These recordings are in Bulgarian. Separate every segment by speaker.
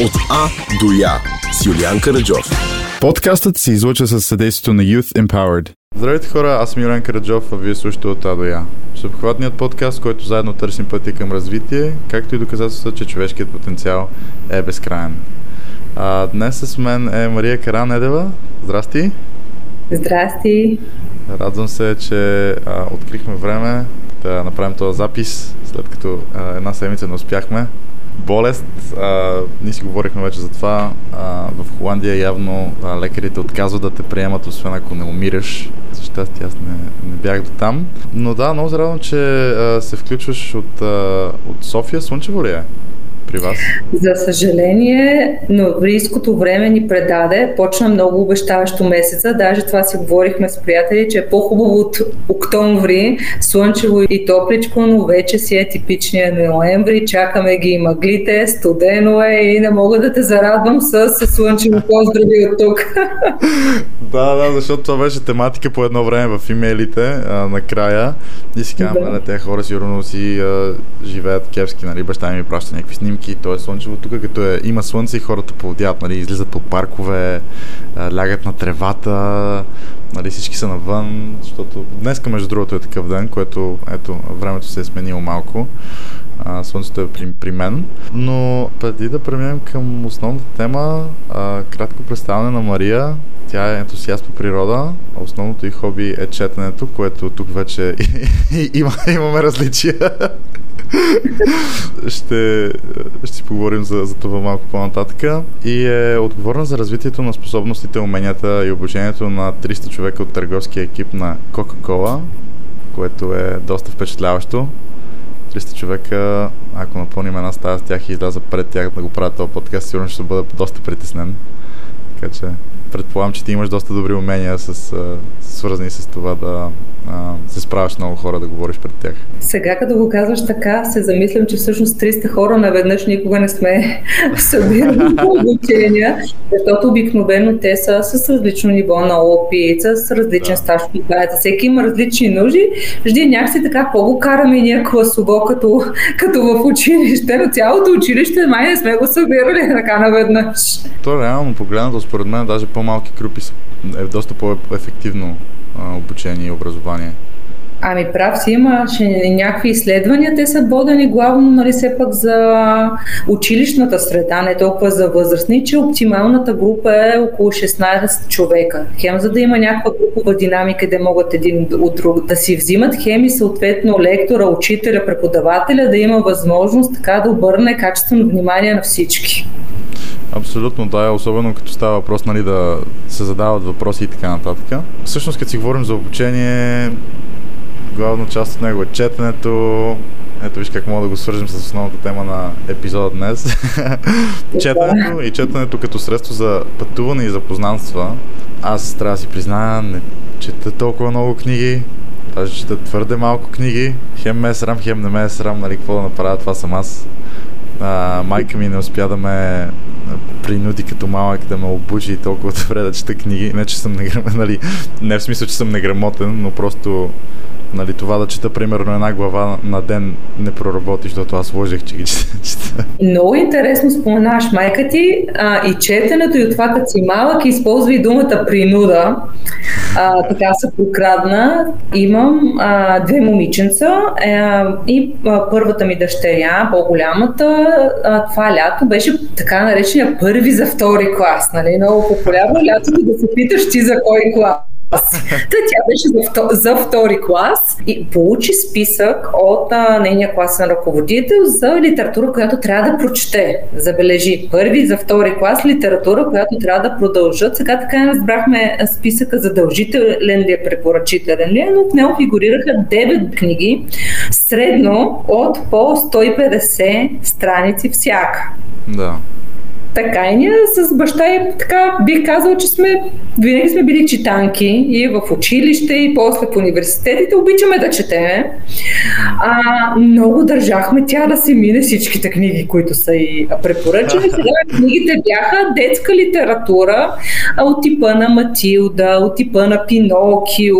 Speaker 1: От А до Я с Юлиан Караджов.
Speaker 2: Подкастът се излуча със съдействието на Youth Empowered. Здравейте хора, аз съм Юлиан Караджов, а вие слушате от А до Я. Всеобхватният подкаст, който заедно търсим пъти към развитие, както и доказателства, че човешкият потенциал е безкрайен. А, днес с мен е Мария Каранедева. Здрасти!
Speaker 3: Здрасти!
Speaker 2: Радвам се, че а, открихме време да направим този запис, след като а, една седмица не успяхме. Болест, а, ние си говорихме вече за това. А, в Холандия явно а, лекарите отказват да те приемат, освен ако не умираш. За щастие аз не, не бях до там. Но да, много се радвам, че а, се включваш от, а, от София. Слънчево ли е? При вас?
Speaker 3: За съжаление, новийското време ни предаде. Почна много обещаващо месеца. Даже това си говорихме с приятели, че е по-хубаво от октомври, слънчево и топличко, но вече си е типичния ноември. Чакаме ги и мъглите, студено е и не мога да те зарадвам с, с слънчево поздрави от тук.
Speaker 2: да, да, защото това беше тематика по едно време в имейлите а, накрая. И си казвам, да. тези хора сигурно си а, живеят кепски, нали, баща ми праща някакви снимки снимки, то е слънчево тук, като е, има слънце и хората поводяват, нали, излизат по паркове, лягат на тревата, нали, всички са навън, защото днес, между другото, е такъв ден, което, ето, времето се е сменило малко. А, слънцето е при, при мен. Но преди да преминем към основната тема, а, кратко представяне на Мария. Тя е ентусиаст по природа. Основното и хоби е четенето, което тук вече има, имаме различия ще, ще си поговорим за, за това малко по-нататък. И е отговорна за развитието на способностите, уменията и обучението на 300 човека от търговския екип на Coca-Cola, което е доста впечатляващо. 300 човека, ако напълним една стая с тях и изляза пред тях да го правят този подкаст, сигурно ще бъда доста притеснен. Така че предполагам, че ти имаш доста добри умения, с, свързани с това да а, се справяш много хора да говориш пред тях.
Speaker 3: Сега, като го казваш така, се замислям, че всъщност 300 хора наведнъж никога не сме събирали обучения, защото обикновено те са с различно ниво на опит, с различен да. стаж в Всеки има различни нужди. Жди някакси така по-го караме ние класово, като, като в училище, но цялото училище май не сме го събирали така наведнъж.
Speaker 2: То реално погледнато, според мен, даже по-малки групи е доста по-ефективно обучение и образование.
Speaker 3: Ами прав си имаше някакви изследвания, те са бодени главно нали, все пак за училищната среда, не толкова за възрастни, че оптималната група е около 16 човека. Хем за да има някаква групова динамика, да могат един от друг да си взимат, хем и съответно лектора, учителя, преподавателя да има възможност така да обърне качествено внимание на всички.
Speaker 2: Абсолютно да, особено като става въпрос нали, да се задават въпроси и така нататък. Всъщност, като си говорим за обучение, главна част от него е четенето. Ето виж как мога да го свържем с основната тема на епизода днес. четенето и четенето като средство за пътуване и запознанства. Аз трябва да си призная, не чета толкова много книги, даже чета твърде малко книги. Хем ме е срам, хем не ме е срам, нали, какво да направя, това съм аз. А, майка ми не успя да ме принуди като малък да ме обучи толкова добре да чета книги. Не, че съм неграмотен, нали, не в смисъл, че съм неграмотен, но просто нали, това да чета примерно една глава на ден не проработи, защото аз сложих, че ги чета.
Speaker 3: Много интересно споменаваш майка ти а, и четенето и от това, като си малък, използва и думата принуда. А, така се прокрадна. Имам а, две момиченца а, и а, първата ми дъщеря, по-голямата, а, това лято беше така наречения първи за втори клас. Нали? Много популярно лятото да се питаш ти за кой клас клас. Та тя беше за, втор, за втори клас и получи списък от а, нейния класен ръководител за литература, която трябва да прочете. Забележи, първи за втори клас литература, която трябва да продължат. Сега така не разбрахме списъка задължителен ли е, препоръчителен ли е, но в него фигурираха 9 книги, средно от по 150 страници всяка.
Speaker 2: Да.
Speaker 3: Така и ние с баща и така бих казал, че сме, винаги сме били читанки и в училище и после в университетите обичаме да четеме. А, много държахме тя да се мине всичките книги, които са и препоръчени. Сега книгите бяха детска литература от типа на Матилда, от типа на Пинокио,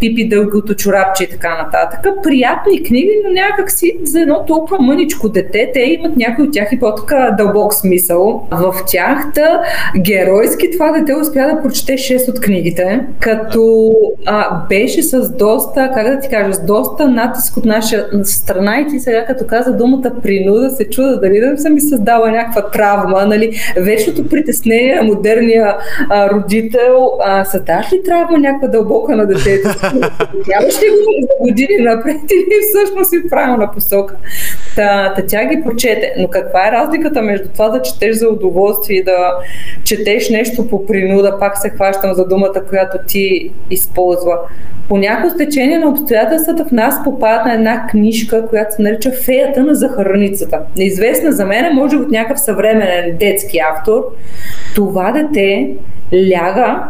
Speaker 3: Пипи дългото чорапче и така нататък. Приятни книги, но някак си за едно толкова мъничко дете, те имат някои от тях и по-така дълбок смисъл смисъл в тях. Та, геройски това дете успя да прочете 6 от книгите, като а, беше с доста, как да ти кажа, с доста натиск от наша страна и ти сега като каза думата принуда се чуда дали да съм ми създала някаква травма, нали, вечното притеснение на модерния а, родител, а, създаш ли травма някаква дълбока на детето? Трябваше ли го за години напред или всъщност си в правилна посока? Та, та тя ги прочете. Но каква е разликата между това да четеш за удоволствие и да четеш нещо по принуда, пак се хващам за думата, която ти използва. По някакво стечение на обстоятелствата в нас попадна на една книжка, която се нарича Феята на захарницата. Неизвестна за мен, може от някакъв съвременен детски автор. Това дете ляга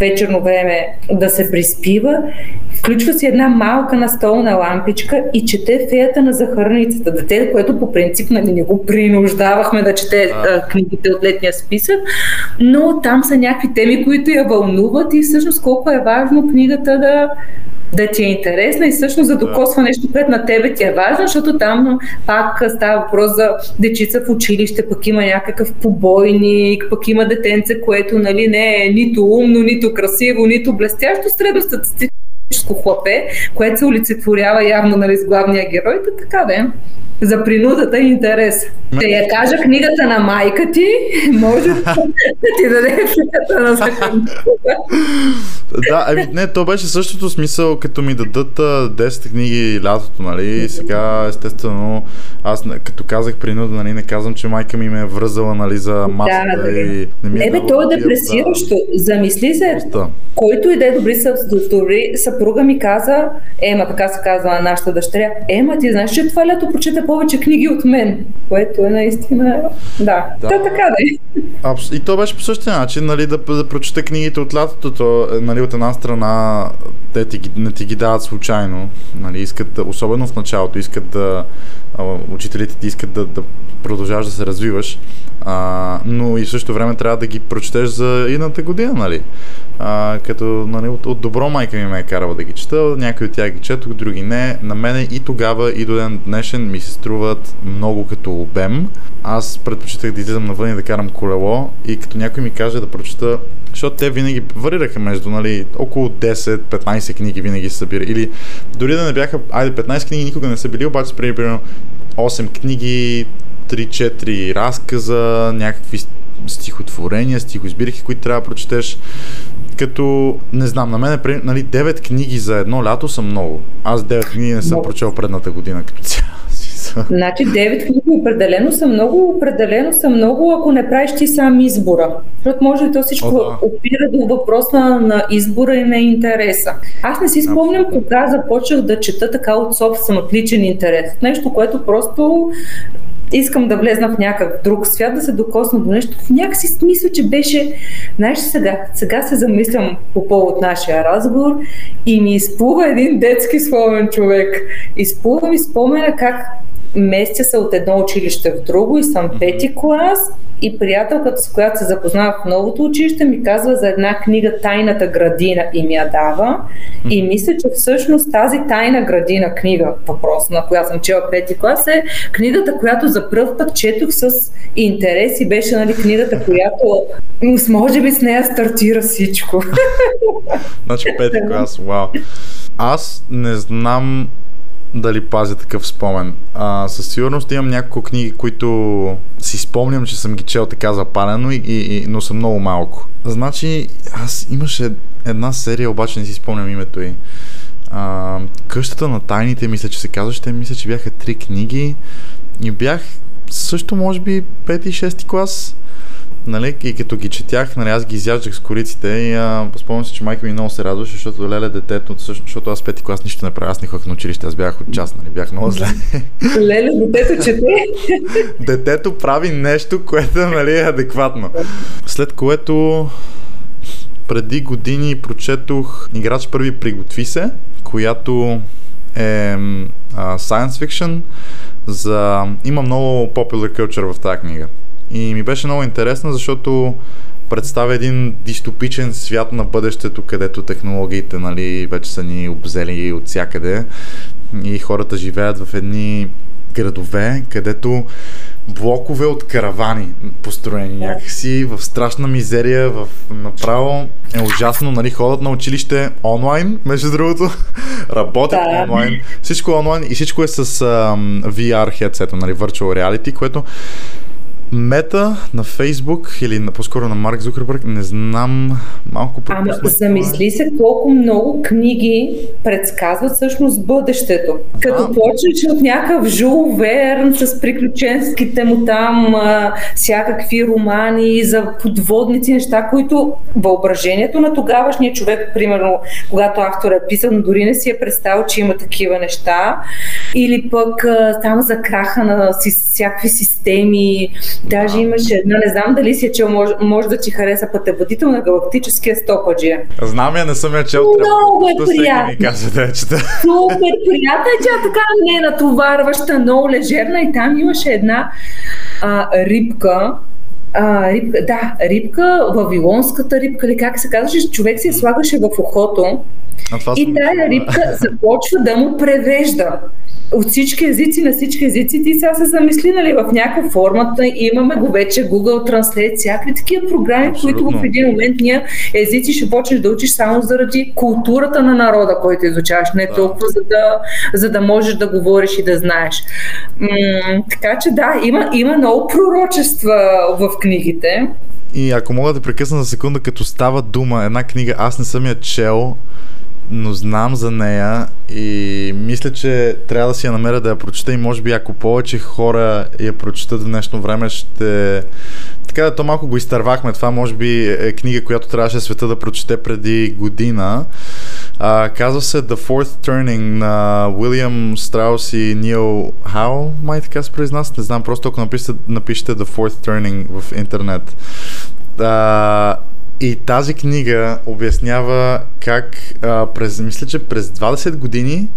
Speaker 3: вечерно време да се приспива, включва си една малка настолна лампичка и чете феята на захарницата. Дете, което по принцип нали, не го принуждавахме да чете а. книгите от летния списък, но там са някакви теми, които я вълнуват и всъщност колко е важно книгата да да ти е интересна и всъщност да. докосва нещо, което на тебе ти е важно, защото там пак става въпрос за дечица в училище, пък има някакъв побойник, пък има детенце, което нали, не е нито умно, нито красиво, нито блестящо, средностатистическо хлапе, което се олицетворява явно нали, с главния герой, така да е за принудата и интерес. Да я кажа книгата на майка ти, може да ти даде книгата на
Speaker 2: Да, ами не, то беше същото смисъл, като ми дадат 10 книги лятото, нали, сега естествено, аз като казах принуда, нали, не казвам, че майка ми ме е връзала, нали, за масата да, да, и
Speaker 3: не ми е бе, то е депресиращо. Да. Замисли се, който и да е добри добри, съпруга ми каза, Ема, така се казва на нашата дъщеря, Ема, ти знаеш, че това лято прочета повече книги от мен, което е наистина, да, да. Та, така да е.
Speaker 2: Абс... И то беше по същия начин, нали, да, да прочета книгите от лятото, то, нали, от една страна те ти, не ти ги дават случайно, нали, искат, особено в началото, искат да, учителите ти искат да, да продължаваш да се развиваш, а, но и в време трябва да ги прочетеш за едната година, нали? А, като нали, от, от добро майка ми ме е карала да ги чета, някои от тях ги четох, други не. На мене и тогава, и до ден днешен ми се струват много като обем. Аз предпочитах да излизам навън и да карам колело и като някой ми каже да прочета защото те винаги варираха между нали, около 10-15 книги винаги се събира. Или дори да не бяха, айде 15 книги никога не са били, обаче примерно 8 книги, 3-4 разказа, някакви стихотворения, стихоизбирки, които трябва да прочетеш. Като, не знам, на мен нали, 9 книги за едно лято са много. Аз 9 книги не съм прочел предната година като цяло.
Speaker 3: Значи 9 книги определено са много, определено са много, ако не правиш ти сам избора. Защото може и то всичко О, да. опира до въпроса на избора и на интереса. Аз не си спомням кога започнах да чета така от собствен, от личен интерес. Нещо, което просто искам да влезна в някакъв друг свят, да се докосна до нещо. В някакси смисъл, че беше, знаеш сега, сега се замислям по повод нашия разговор и ми изплува един детски спомен човек. Изплува ми спомена как местя се от едно училище в друго и съм пети клас и приятелката, с която се запознавах в новото училище, ми казва за една книга Тайната градина и ми я дава. И мисля, че всъщност тази тайна градина книга, въпрос на която съм чела пети клас, е книгата, която за първ път четох с интерес и беше нали, книгата, която може би с нея стартира всичко.
Speaker 2: Значи пети клас, вау. Аз не знам дали пазя такъв спомен. А, със сигурност имам няколко книги, които си спомням, че съм ги чел така запалено, и, и, но са много малко. Значи, аз имаше една серия, обаче не си спомням името й. А, Къщата на тайните, мисля, че се казваше. Мисля, че бяха три книги. И бях също, може би, 5-6 клас нали, и като ги четях, нали, аз ги изяждах с кориците и а, спомням си, че майка ми много се радваше, защото леле детето, защото аз пети клас нищо не правя, аз не ходих на училище, аз бях от час, нали, бях много зле.
Speaker 3: Леле, детето чете.
Speaker 2: детето прави нещо, което нали, е адекватно. След което преди години прочетох Играч първи приготви се, която е а, science fiction за... Има много popular culture в тази книга. И ми беше много интересна, защото представя един дистопичен свят на бъдещето, където технологиите нали, вече са ни обзели от всякъде. И хората живеят в едни градове, където блокове от каравани построени някакси в страшна мизерия, в направо е ужасно, нали, ходят на училище онлайн, между другото, работят да. онлайн, всичко е онлайн и всичко е с um, VR headset, нали, Virtual Reality, което Мета на Фейсбук или на, по-скоро на Марк Зукърбърг, не знам, малко
Speaker 3: по Ама замисли се колко много книги предсказват всъщност бъдещето. Като а, почнеш от някакъв Жул Верн с приключенските му там а, всякакви романи за подводници, неща, които въображението на тогавашния човек, примерно, когато автор е но дори не си е представил, че има такива неща. Или пък а, там за краха на си, всякакви системи, Даже имаше една, не знам дали си е чел, може, може да ти хареса пътеводител на галактическия стопаджия.
Speaker 2: Знам я, не съм я чел.
Speaker 3: Много е приятно.
Speaker 2: ми каза да я чета.
Speaker 3: Супер приятна, тя така не е натоварваща, много лежерна и там имаше една а, рибка, а, рибка, да, рибка, вавилонската рибка, или как се казваше, човек я слагаше в ухото и тая рибка започва да му превежда от всички езици на всички езици, ти сега се замисли, нали, в някаква формата имаме го вече Google Translate, всякакви такива програми, Абсолютно. които в един момент ние езици ще почнеш да учиш само заради културата на народа, който изучаваш, не да. толкова за да, за да можеш да говориш и да знаеш. М- така че да, има, има много пророчества в книгите.
Speaker 2: И ако мога да прекъсна за секунда, като става дума, една книга, аз не съм я чел, но знам за нея и мисля, че трябва да си я намеря да я прочета и може би ако повече хора я прочитат в днешно време, ще... Така то малко го изтървахме. Това може би е книга, която трябваше света да прочете преди година. А, казва се The Fourth Turning на Уилям Страус и Нил Хау, май така се произнася. Не знам, просто ако напишете, напишете The Fourth Turning в интернет. А, и тази книга обяснява как а, през, мисля, че през 20 години,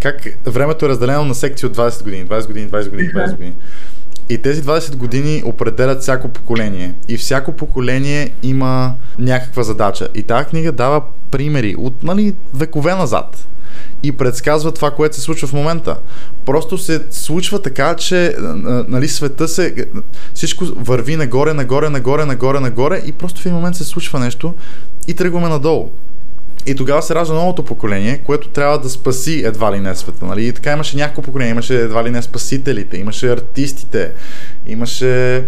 Speaker 2: как времето е разделено на секции от 20 години, 20 години, 20 години, 20 години. И тези 20 години определят всяко поколение. И всяко поколение има някаква задача. И тази книга дава примери от нали, векове назад и предсказва това, което се случва в момента. Просто се случва така, че нали, света се... Всичко върви нагоре, нагоре, нагоре, нагоре, нагоре и просто в един момент се случва нещо и тръгваме надолу. И тогава се ражда новото поколение, което трябва да спаси едва ли не света. Нали? И така имаше няколко поколения. Имаше едва ли не спасителите, имаше артистите, имаше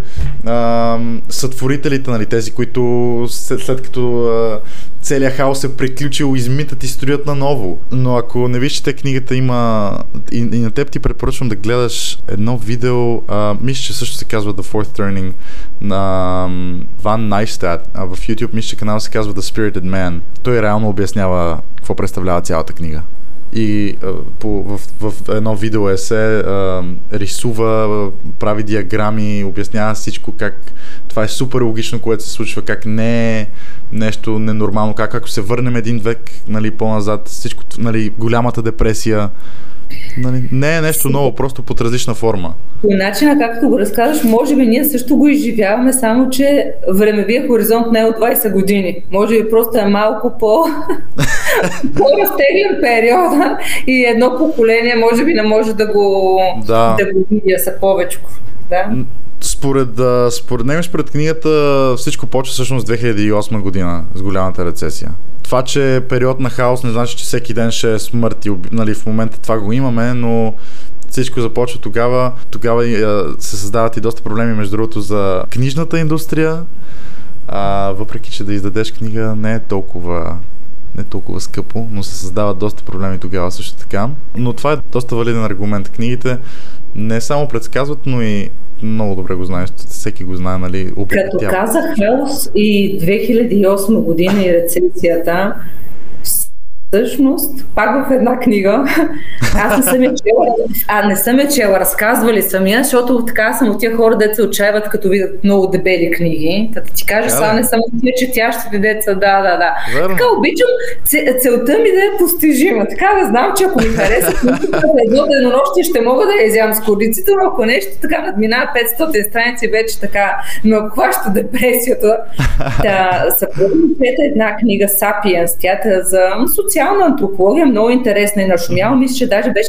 Speaker 2: а, сътворителите, нали? тези, които след, след като а, целият хаос е приключил, измитат и строят наново. Но ако не вижте книгата, има и, и на теб ти препоръчвам да гледаш едно видео, а, мисля, че също се казва The Fourth Turning на Ван Найстат. В YouTube мисля, че канал се казва The Spirited Man. Той реално обяснява какво представлява цялата книга и а, по, в, в едно видео есе а, рисува, прави диаграми, обяснява всичко как това е супер логично, което се случва, как не е нещо ненормално, как ако се върнем един век нали, по-назад, всичко, нали, голямата депресия, Нали, не е нещо ново, просто под различна форма.
Speaker 3: По начина, както го разказваш, може би ние също го изживяваме, само че времевия хоризонт не е от 20 години. Може би просто е малко по... по-разтеглен периода и едно поколение може би не може да го, да. да го видя са повече.
Speaker 2: Според, според него, според книгата, всичко почва всъщност 2008 година с голямата рецесия това, че е период на хаос не значи, че всеки ден ще е смърт и нали, в момента това го имаме, но всичко започва тогава. Тогава се създават и доста проблеми, между другото, за книжната индустрия. А, въпреки, че да издадеш книга не е толкова не толкова скъпо, но се създават доста проблеми тогава също така. Но това е доста валиден аргумент. Книгите не само предсказват, но и много добре го знаеш, всеки го знае, нали?
Speaker 3: Като казах Хелс и 2008 година и рецесията, Всъщност, пак в една книга, аз не съм я чела, а не съм я чела, разказвали съм я, защото така съм от тия хора, деца се отчаиват, като видят много дебели книги. Та да ти кажа, сега не съм от тия четящите деца, да, да, да. Верно. Така обичам целта ми да е постижима. Така да знам, че ако ми хареса книгата едно денонощие, ще мога да я изям с кориците, но ако нещо така надминава 500 страници, вече така ме обхваща депресията. Да, съпредната една книга Sapiens, тя е за социална антропология, много интересна и нашумяла. Мисля, че даже беше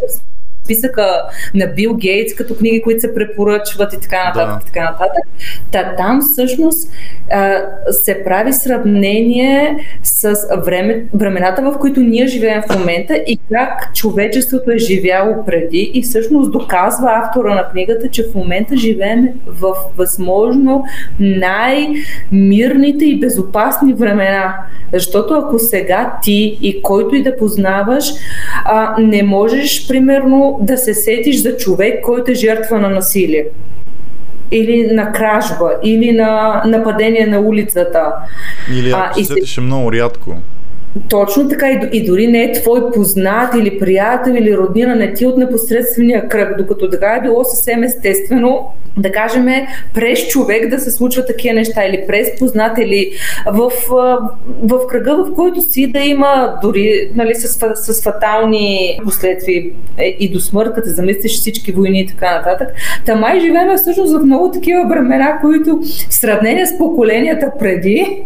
Speaker 3: списъка на Бил Гейтс като книги, които се препоръчват и така нататък. Да. Така нататък. Та, там всъщност а, се прави сравнение с време, времената, в които ние живеем в момента и как човечеството е живяло преди и всъщност доказва автора на книгата, че в момента живеем в възможно най-мирните и безопасни времена. Защото ако сега ти и който и да познаваш, а, не можеш, примерно, да се сетиш за човек, който е жертва на насилие или на кражба, или на нападение на улицата.
Speaker 2: Или ако а, се сетиш е много рядко.
Speaker 3: Точно така и, и дори не е твой познат или приятел или роднина, не ти от непосредствения кръг, докато така е било съвсем естествено да кажем, през човек да се случват такива неща или през познат или в, в кръга, в който си да има дори нали, с, с фатални последствия е, и до смърт, като замислиш всички войни и така нататък. Та май живеем всъщност в много такива времена, които в сравнение с поколенията преди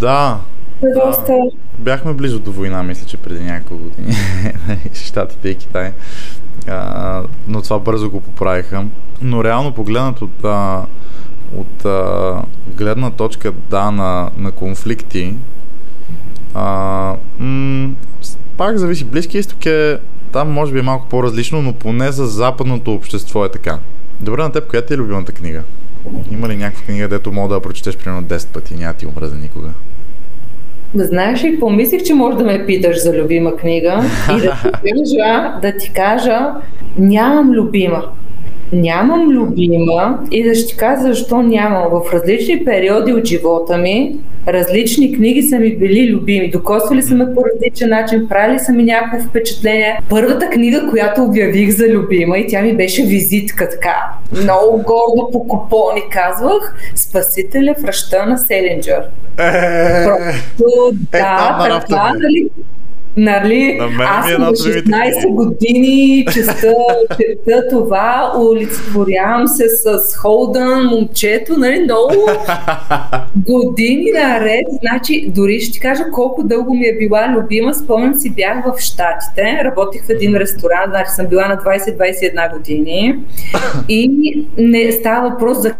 Speaker 2: да,
Speaker 3: доста...
Speaker 2: Бяхме близо до война, мисля, че преди няколко години. Штатите и Китай. А, но това бързо го поправиха. Но реално погледнато от, а, от а, гледна точка да, на, на конфликти, а, м- пак зависи. Близкия изток е там може би е малко по-различно, но поне за западното общество е така. Добре, на теб, коя ти е любимата книга? Има ли някаква книга, дето мога да я прочетеш примерно 10 пъти и няма ти умръза никога?
Speaker 3: Знаеш ли какво мислих, че може да ме питаш за любима книга и да ти кажа, да ти кажа нямам любима. Нямам любима и да ще кажа защо нямам. В различни периоди от живота ми различни книги са ми били любими. Докосвали са ме по различен начин, правили са ми някакво впечатление. Първата книга, която обявих за любима и тя ми беше визитка така. Много гордо по купони казвах Спасителя в ръща на Селинджър.
Speaker 2: Е,
Speaker 3: Просто е, да, така, нали, Нали, аз съм на 16 години, честа, честа това, олицетворявам се с Холдън, момчето, нали, много години наред. Значи, дори ще ти кажа колко дълго ми е била любима. Спомням си, бях в Штатите, работих в един ресторант, значи съм била на 20-21 години и не става въпрос за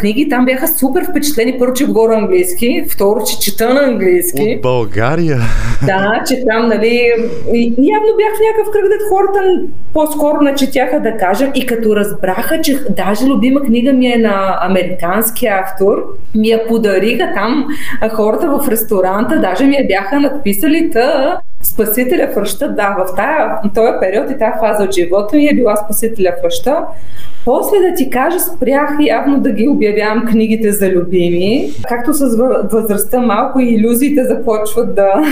Speaker 3: книги, там бяха супер впечатлени. Първо, че говоря английски, второ, че чета на английски.
Speaker 2: От България.
Speaker 3: Да, че там, нали, и, явно бях в някакъв кръг, дет хората по-скоро не четяха да кажем и като разбраха, че даже любима книга ми е на американски автор, ми я подариха там хората в ресторанта, даже ми я бяха надписали та Спасителя в ръща, да, в, тая, този период и тази фаза от живота ми е била Спасителя в ръща. После да ти кажа, спрях явно да ги обявявам книгите за любими. Както с възрастта малко и иллюзиите започват да,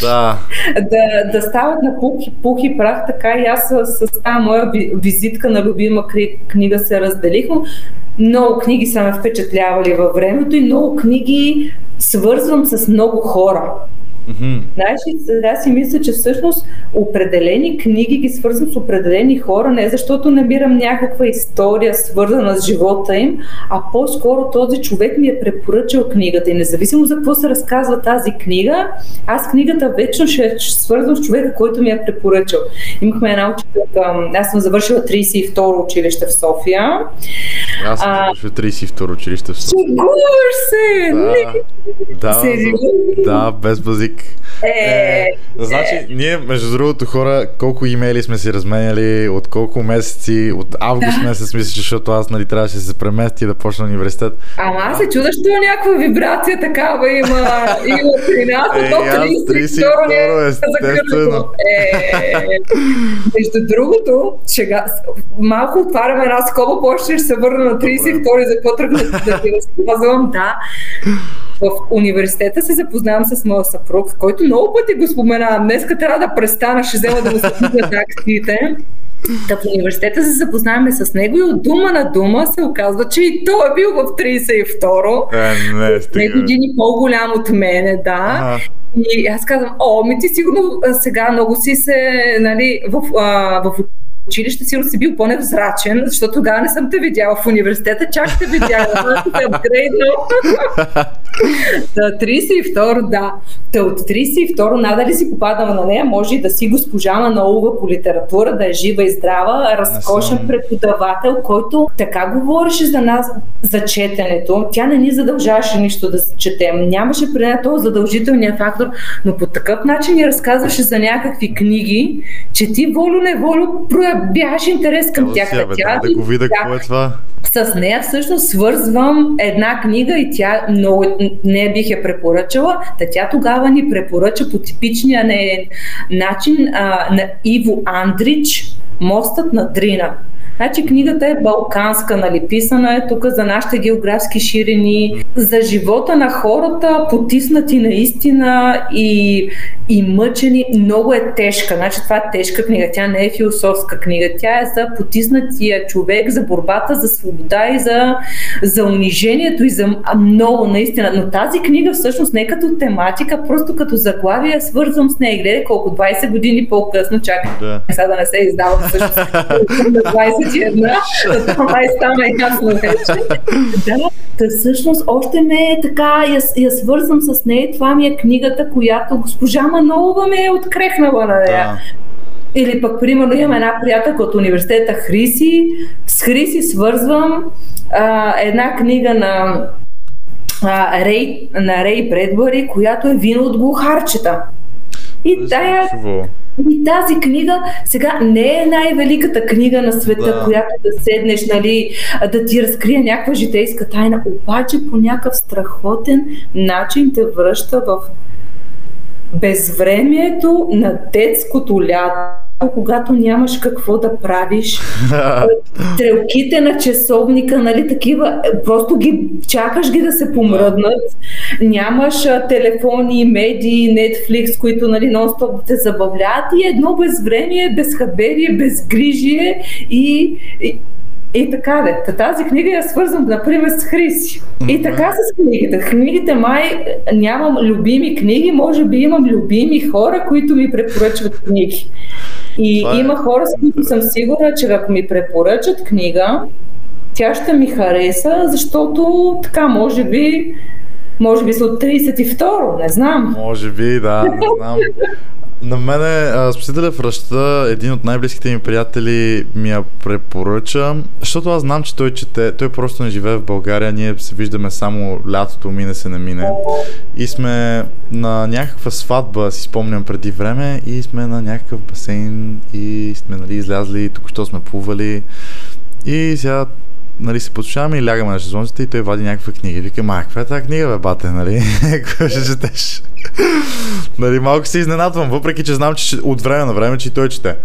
Speaker 2: да.
Speaker 3: да, да стават на пух и, пух и прах, така и аз с, с тази моя визитка на любима книга се разделих. Много книги са ме впечатлявали във времето и много книги свързвам с много хора.
Speaker 2: Mm-hmm.
Speaker 3: Знаеш сега си мисля, че всъщност определени книги ги свързвам с определени хора, не защото намирам някаква история свързана с живота им, а по-скоро този човек ми е препоръчал книгата и независимо за какво се разказва тази книга, аз книгата вечно ще свързвам с човека, който ми е препоръчал. Имахме една учителка, аз съм завършила 32 училище в София.
Speaker 2: Аз съм завършила 32 училище в София.
Speaker 3: Шегуваш се!
Speaker 2: Да, да, да, без базик
Speaker 3: е, е,
Speaker 2: значи, е. ние, между другото, хора, колко имейли сме си разменяли, от колко месеци, от август да. месец, мисля, защото аз нали, трябваше да се премести да почна университет.
Speaker 3: Ама аз се чуда, що някаква вибрация такава има, има при нас, е,
Speaker 2: до 32 естествено.
Speaker 3: Е, между другото, шега, малко отваряме една скоба, после ще се върна на 32 за какво тръгна да ти разказвам, да в университета се запознавам с моя съпруг, който много пъти го споменавам. Днеска трябва да престана, ще взема да му се акциите. Та в университета се запознаваме с него и от дума на дума се оказва, че и той е бил в 32-ро.
Speaker 2: Е, не, стига.
Speaker 3: години по-голям от мене, да. Ага. И аз казвам, о, ми ти сигурно сега много си се, нали, в, а, в училище си си бил по-невзрачен, защото тогава не съм те видяла в университета, чак те видяла, да апгрейднал. 32 да. Та от 32 надали си попадала на нея, може и да си госпожа Манолова по литература, да е жива и здрава, разкошен преподавател, който така говореше за нас, за четенето. Тя не ни задължаваше нищо да четем. Нямаше при нея този задължителния фактор, но по такъв начин ни разказваше за някакви книги, че ти волю-неволю проявяваш интерес към тях.
Speaker 2: Тя, да го видя какво е това
Speaker 3: с нея всъщност свързвам една книга и тя много не бих я препоръчала. Та тя тогава ни препоръча по типичния начин а, на Иво Андрич Мостът на Дрина. Значи книгата е балканска, нали, писана е тук за нашите географски ширини, за живота на хората, потиснати наистина и, и мъчени. Много е тежка. Значи това е тежка книга. Тя не е философска книга. Тя е за потиснатия човек, за борбата за свобода и за, за унижението и за много наистина. Но тази книга всъщност не като тематика, просто като заглавие свързвам с нея. Гледай колко 20 години по-късно чакам. Да. Сега да не се издава всъщност. 20 21, това и стана ясно вече. Да, да всъщност още ме е така, я, я свързвам с нея. Това ми е книгата, която госпожа Манолова ме е открехнала на нея. Да. Или пък, примерно, имам една приятелка от университета Хриси. С Хриси свързвам а, една книга на а, Рей, на Рей Бредбъри, която е вино от глухарчета. И тая, и тази книга сега не е най-великата книга на света, да. която да седнеш, нали, да ти разкрие някаква житейска тайна, обаче по някакъв страхотен начин те връща в безвремието на детското лято когато нямаш какво да правиш. Стрелките на часовника, нали, такива, просто ги чакаш ги да се помръднат. Нямаш а, телефони, медии, Netflix, които нали, нон-стоп да те забавляват и едно безвремие, безхаберие, безгрижие и, и и така де. Тази книга я свързвам, например, с Хриси. И така с книгите. Книгите май нямам любими книги, може би имам любими хора, които ми препоръчват книги. И Това е... има хора, с които съм сигурна, че ако ми препоръчат книга, тя ще ми хареса, защото така, може би, може би са от 32, не знам.
Speaker 2: Може би, да, не знам. На мене спасителя в един от най-близките ми приятели ми я препоръча, защото аз знам, че той чете, той просто не живее в България, ние се виждаме само лятото, мине се не мине. И сме на някаква сватба, си спомням преди време, и сме на някакъв басейн и сме нали, излязли, тук що сме плували. И сега нали, се подушаваме и лягаме на шезлонците и той вади някаква книга. Вика, ма, каква е тази книга, бе, бате, нали? Какво ще четеш? нали, малко се изненадвам, въпреки че знам, че от време на време, че и той чете.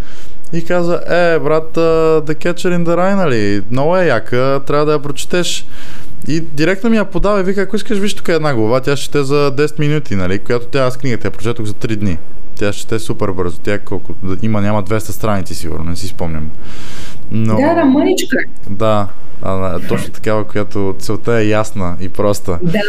Speaker 2: И каза, е, брат, uh, The Catcher in the Rye, нали, много е яка, трябва да я прочетеш. И директно ми я подава и вика, ако искаш, виж тук е една глава, тя ще те за 10 минути, нали, която тя аз книгата я прочетох за 3 дни. Тя ще те супер бързо. Тя колко, има, няма 200 страници, сигурно, не си спомням.
Speaker 3: Но... Да, да, мъничка.
Speaker 2: Да, а, точно такава, която целта е ясна и проста.
Speaker 3: Да.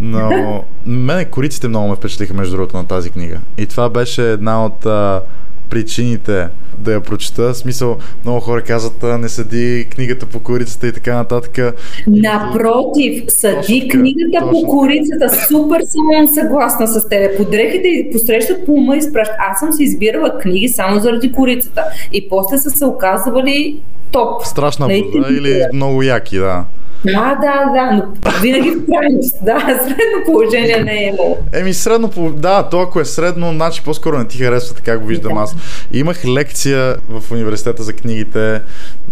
Speaker 2: Но мене кориците много ме впечатлиха между другото на тази книга. И това беше една от а, причините да я прочета. В смисъл, много хора казват, не съди книгата по корицата и така нататък.
Speaker 3: Напротив, съди точно, книгата точно. по корицата. Супер съм съгласна с теб. Подрехите и посрещат по ума и спращат. Аз съм си избирала книги само заради корицата. И после са се оказвали топ.
Speaker 2: Страшна буза или много яки, да.
Speaker 3: Да, да, да, но винаги в крайност. Да, средно положение не е имало.
Speaker 2: Еми, средно, да, то ако е средно, значи по-скоро не ти харесва, така го виждам да. аз. Имах лекция в университета за книгите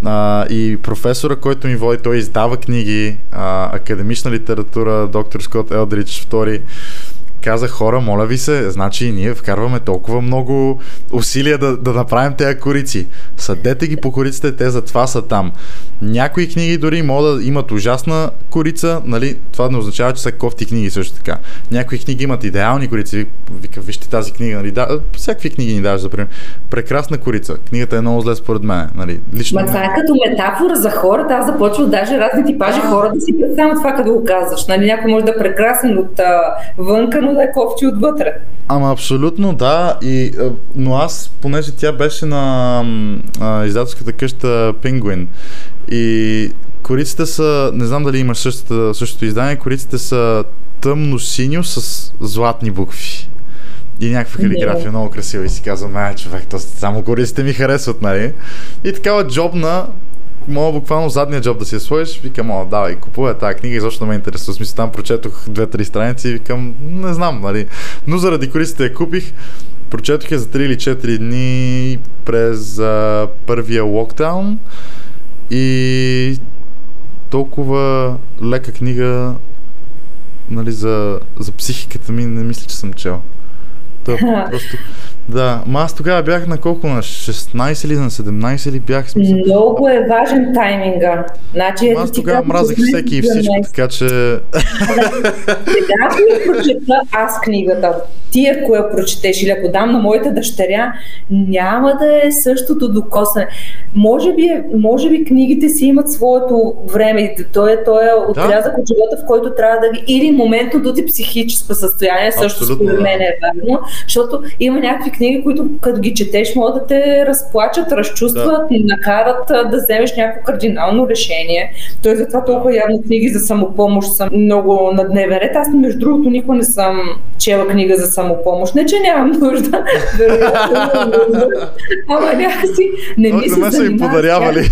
Speaker 2: а, и професора, който ми води, той издава книги, а, академична литература, доктор Скот Елдрич, втори каза хора, моля ви се, значи ние вкарваме толкова много усилия да, да направим тези корици. Съдете ги по кориците, те затова са там. Някои книги дори могат да имат ужасна корица, нали? Това не означава, че са кофти книги също така. Някои книги имат идеални корици. Вика, вижте тази книга, нали? Да, всякакви книги ни даваш, за пример. Прекрасна корица. Книгата е много зле според мен, нали?
Speaker 3: Лично. Ма това е като метафора за хората. Аз започвам даже разни типажи хора да си представям това, като го казваш. Нали? Някой може да е прекрасен от а, вънка, но да е кофти отвътре.
Speaker 2: Ама абсолютно да, и, но аз, понеже тя беше на а, издателската къща Пингуин и кориците са, не знам дали имаш същото, същото издание, кориците са тъмно-синьо с златни букви. И някаква калиграфия, много красива и си казвам, ай човек, то само кориците ми харесват, нали? И такава джобна, мога буквално задния джоб да си я сложиш, викам, о, давай, купувай тази книга, изобщо ме интересува. Смисъл, там прочетох две-три страници и викам, не знам, нали. Но заради кориците я купих. Прочетох я за 3 или 4 дни през а, първия локдаун и толкова лека книга нали, за, за психиката ми не мисля, че съм чел. Това просто да, ма аз тогава бях на колко? На 16 или на 17 или бях?
Speaker 3: Смисъл? Много е важен тайминга. Значи,
Speaker 2: аз тогава мразех всеки и всичко, така че...
Speaker 3: Сега ако прочета аз книгата, ти ако я прочетеш или ако дам на моята дъщеря, няма да е същото докосане. Може би, е, може би книгите си имат своето време. Той е, той е отрязък да. от живота, в който трябва да ги... Или моментното ти психическо състояние, също според мен е важно, защото има някакви книги, които като ги четеш, могат да те разплачат, разчувстват, да. накарат да вземеш някакво кардинално решение. Той затова толкова явно книги за самопомощ са много на дневен ред. Аз, между другото, никога не съм чела книга за самопомощ. Не, че нямам нужда. Ама някакси не ми се
Speaker 2: са и подарявали.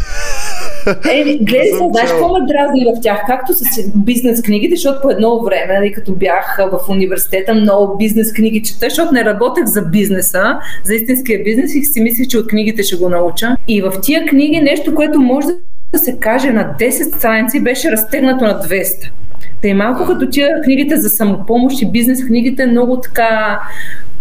Speaker 3: Е, гледай се, знаеш какво ме дразни в тях? Както с бизнес книгите, защото по едно време, нали, като бях в университета, много бизнес книги чета, защото не работех за бизнеса, за истинския бизнес и си мислих, че от книгите ще го науча. И в тия книги нещо, което може да се каже на 10 страници, беше разтегнато на 200. Та и малко като тия книгите за самопомощ и бизнес книгите много така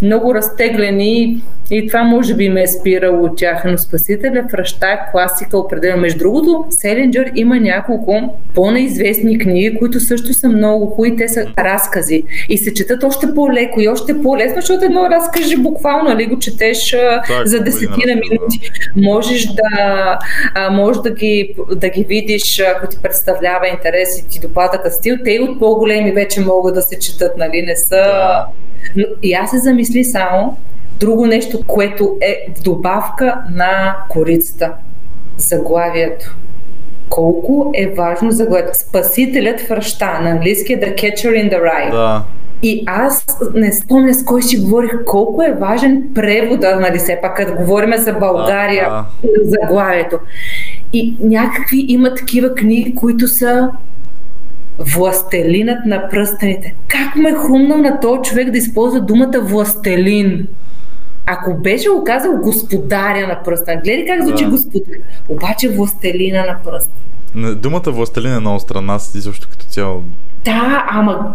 Speaker 3: много разтеглени и това може би ме е спирало от тях, но Спасителя в ръща е класика определено. Между другото, Селенджер има няколко по-неизвестни книги, които също са много хубави, те са разкази и се четат още по-леко и още по-лесно, защото едно разкажи буквално, нали го четеш так, за десетина минути. Можеш да, а, можеш да ги, да ги видиш, ако ти представлява интерес и ти допада стил. Те и от по-големи вече могат да се четат, нали, не са... Да но и аз се замисли само друго нещо, което е в добавка на корицата. Заглавието. Колко е важно заглавието. Спасителят в ръща. На английски е The Catcher in the Rye.
Speaker 2: Да.
Speaker 3: И аз не спомня с кой си говорих колко е важен превода, нали все пак, като говорим за България, да, да. заглавието. И някакви има такива книги, които са Властелинът на пръстените. Как ме е хрумнал на този човек да използва думата властелин? Ако беше го казал господаря на пръста, гледай как звучи да. господар, обаче властелина на пръста.
Speaker 2: Думата властелин е много странна, изобщо като цяло.
Speaker 3: Да, ама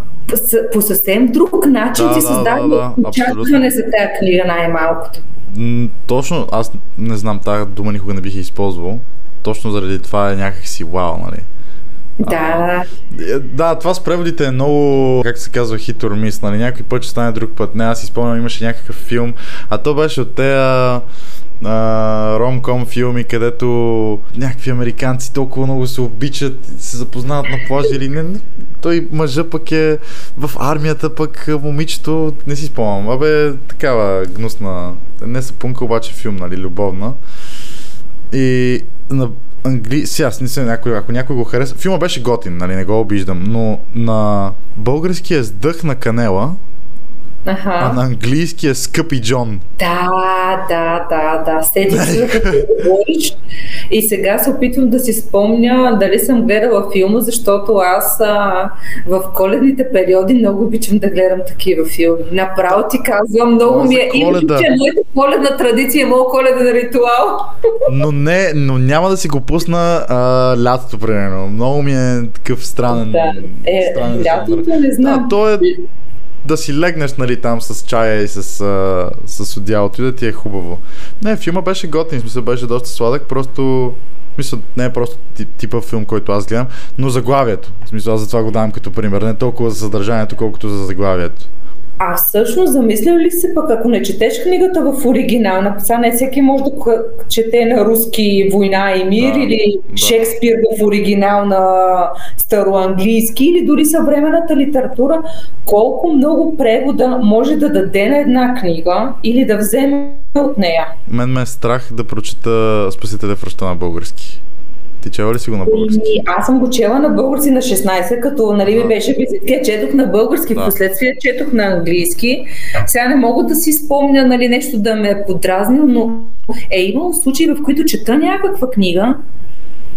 Speaker 3: по съвсем друг начин да, ти създава да, да, очакване за тази книга най-малкото.
Speaker 2: Точно, аз не знам, тази дума никога не бих използвал. Точно заради това е някакси вау, нали?
Speaker 3: Да.
Speaker 2: А, да, това с преводите е много, как се казва, хит мис, нали? Някой път ще стане друг път. Не, аз си спомням, имаше някакъв филм, а то беше от тея ромком филми, където някакви американци толкова много се обичат, се запознават на плажа или не, не. Той мъжа пък е в армията, пък момичето, не си спомням. Абе, такава гнусна, не са пунка, обаче филм, нали, любовна. И на англи... Сега, аз не съм някой, ако някой го хареса. Филма беше готин, нали, не го обиждам, но на българския сдъх на канела, Аха. А на английски е Скъпи Джон.
Speaker 3: Да, да, да, да. Седи се, като говориш. И сега се опитвам да си спомня дали съм гледала филма, защото аз а, в коледните периоди много обичам да гледам такива филми. Направо ти казвам, много ми е. Има, че моята коледна традиция, е моят коледен ритуал.
Speaker 2: Но не, но няма да си го пусна а, лятото, примерно. Много ми е такъв странен.
Speaker 3: Да, е, странен лятото не знам.
Speaker 2: Да, то е да си легнеш нали, там с чая и с, с, с одялото и да ти е хубаво. Не, филма беше готин, смисъл беше доста сладък, просто мисля, не е просто типа филм, който аз гледам, но заглавието. В смисъл, аз за това го давам като пример. Не толкова за съдържанието, колкото за заглавието.
Speaker 3: А всъщност, замислял ли се пък, ако не четеш книгата в оригинал, написана не всеки може да чете на руски война и мир да, или да. Шекспир в оригинал на староанглийски или дори съвременната литература, колко много превода може да даде на една книга или да вземе от нея.
Speaker 2: Мен ме е страх да прочета Спасителя в на български. Ти чела ли си го на български? И,
Speaker 3: аз съм го чела на български на 16, като нали, ми беше визитка, четох на български, да. в последствие четох на английски. Сега не мога да си спомня нали, нещо да ме е подразнил, но е имало случаи, в които чета някаква книга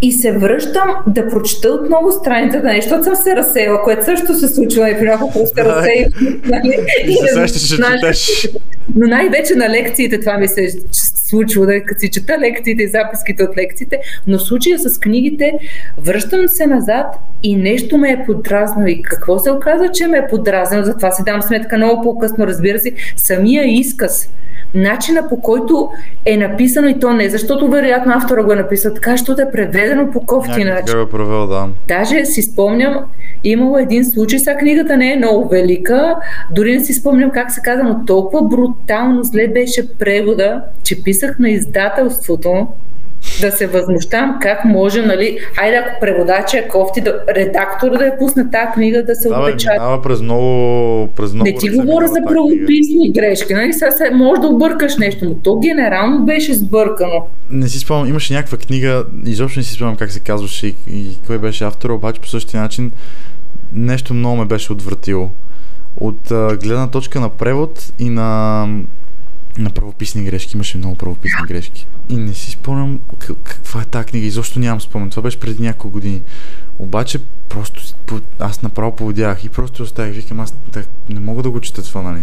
Speaker 3: и се връщам да прочета отново страницата, нещо, защото съм се разсеяла, което също се случва и при няколко се разсея.
Speaker 2: Нали? И се ще четеш.
Speaker 3: Но най-вече на лекциите това ми се случва, да, като си чета лекциите и записките от лекциите, но в случая с книгите връщам се назад и нещо ме е подразнало. И какво се оказа, че ме е подразнало? Затова си дам сметка много по-късно, разбира се, самия изказ начина по който е написано и то не, защото вероятно автора го е написал така, защото е преведено по кофти начин.
Speaker 2: Е провел, да.
Speaker 3: Даже си спомням, имало един случай, сега книгата не е много велика, дори не си спомням как се казва, но толкова брутално зле беше превода, че писах на издателството, да се възмущавам как може, нали, хайде ако преводача е кофти, да, редактор да я пусне тази книга да се отпечата.
Speaker 2: Да, през много, през много
Speaker 3: Не ти говоря за правописни грешки, нали, сега се, може да объркаш нещо, но то генерално беше сбъркано.
Speaker 2: Не си спомням, имаше някаква книга, изобщо не си спомням как се казваше и, и кой беше автор, обаче по същия начин нещо много ме беше отвратило. От а, гледна точка на превод и на на правописни грешки. Имаше много правописни грешки. И не си спомням каква е тази книга. Изобщо нямам спомен. Това беше преди няколко години. Обаче просто аз направо поводях и просто оставих. Викам, аз да, не мога да го чета това, нали?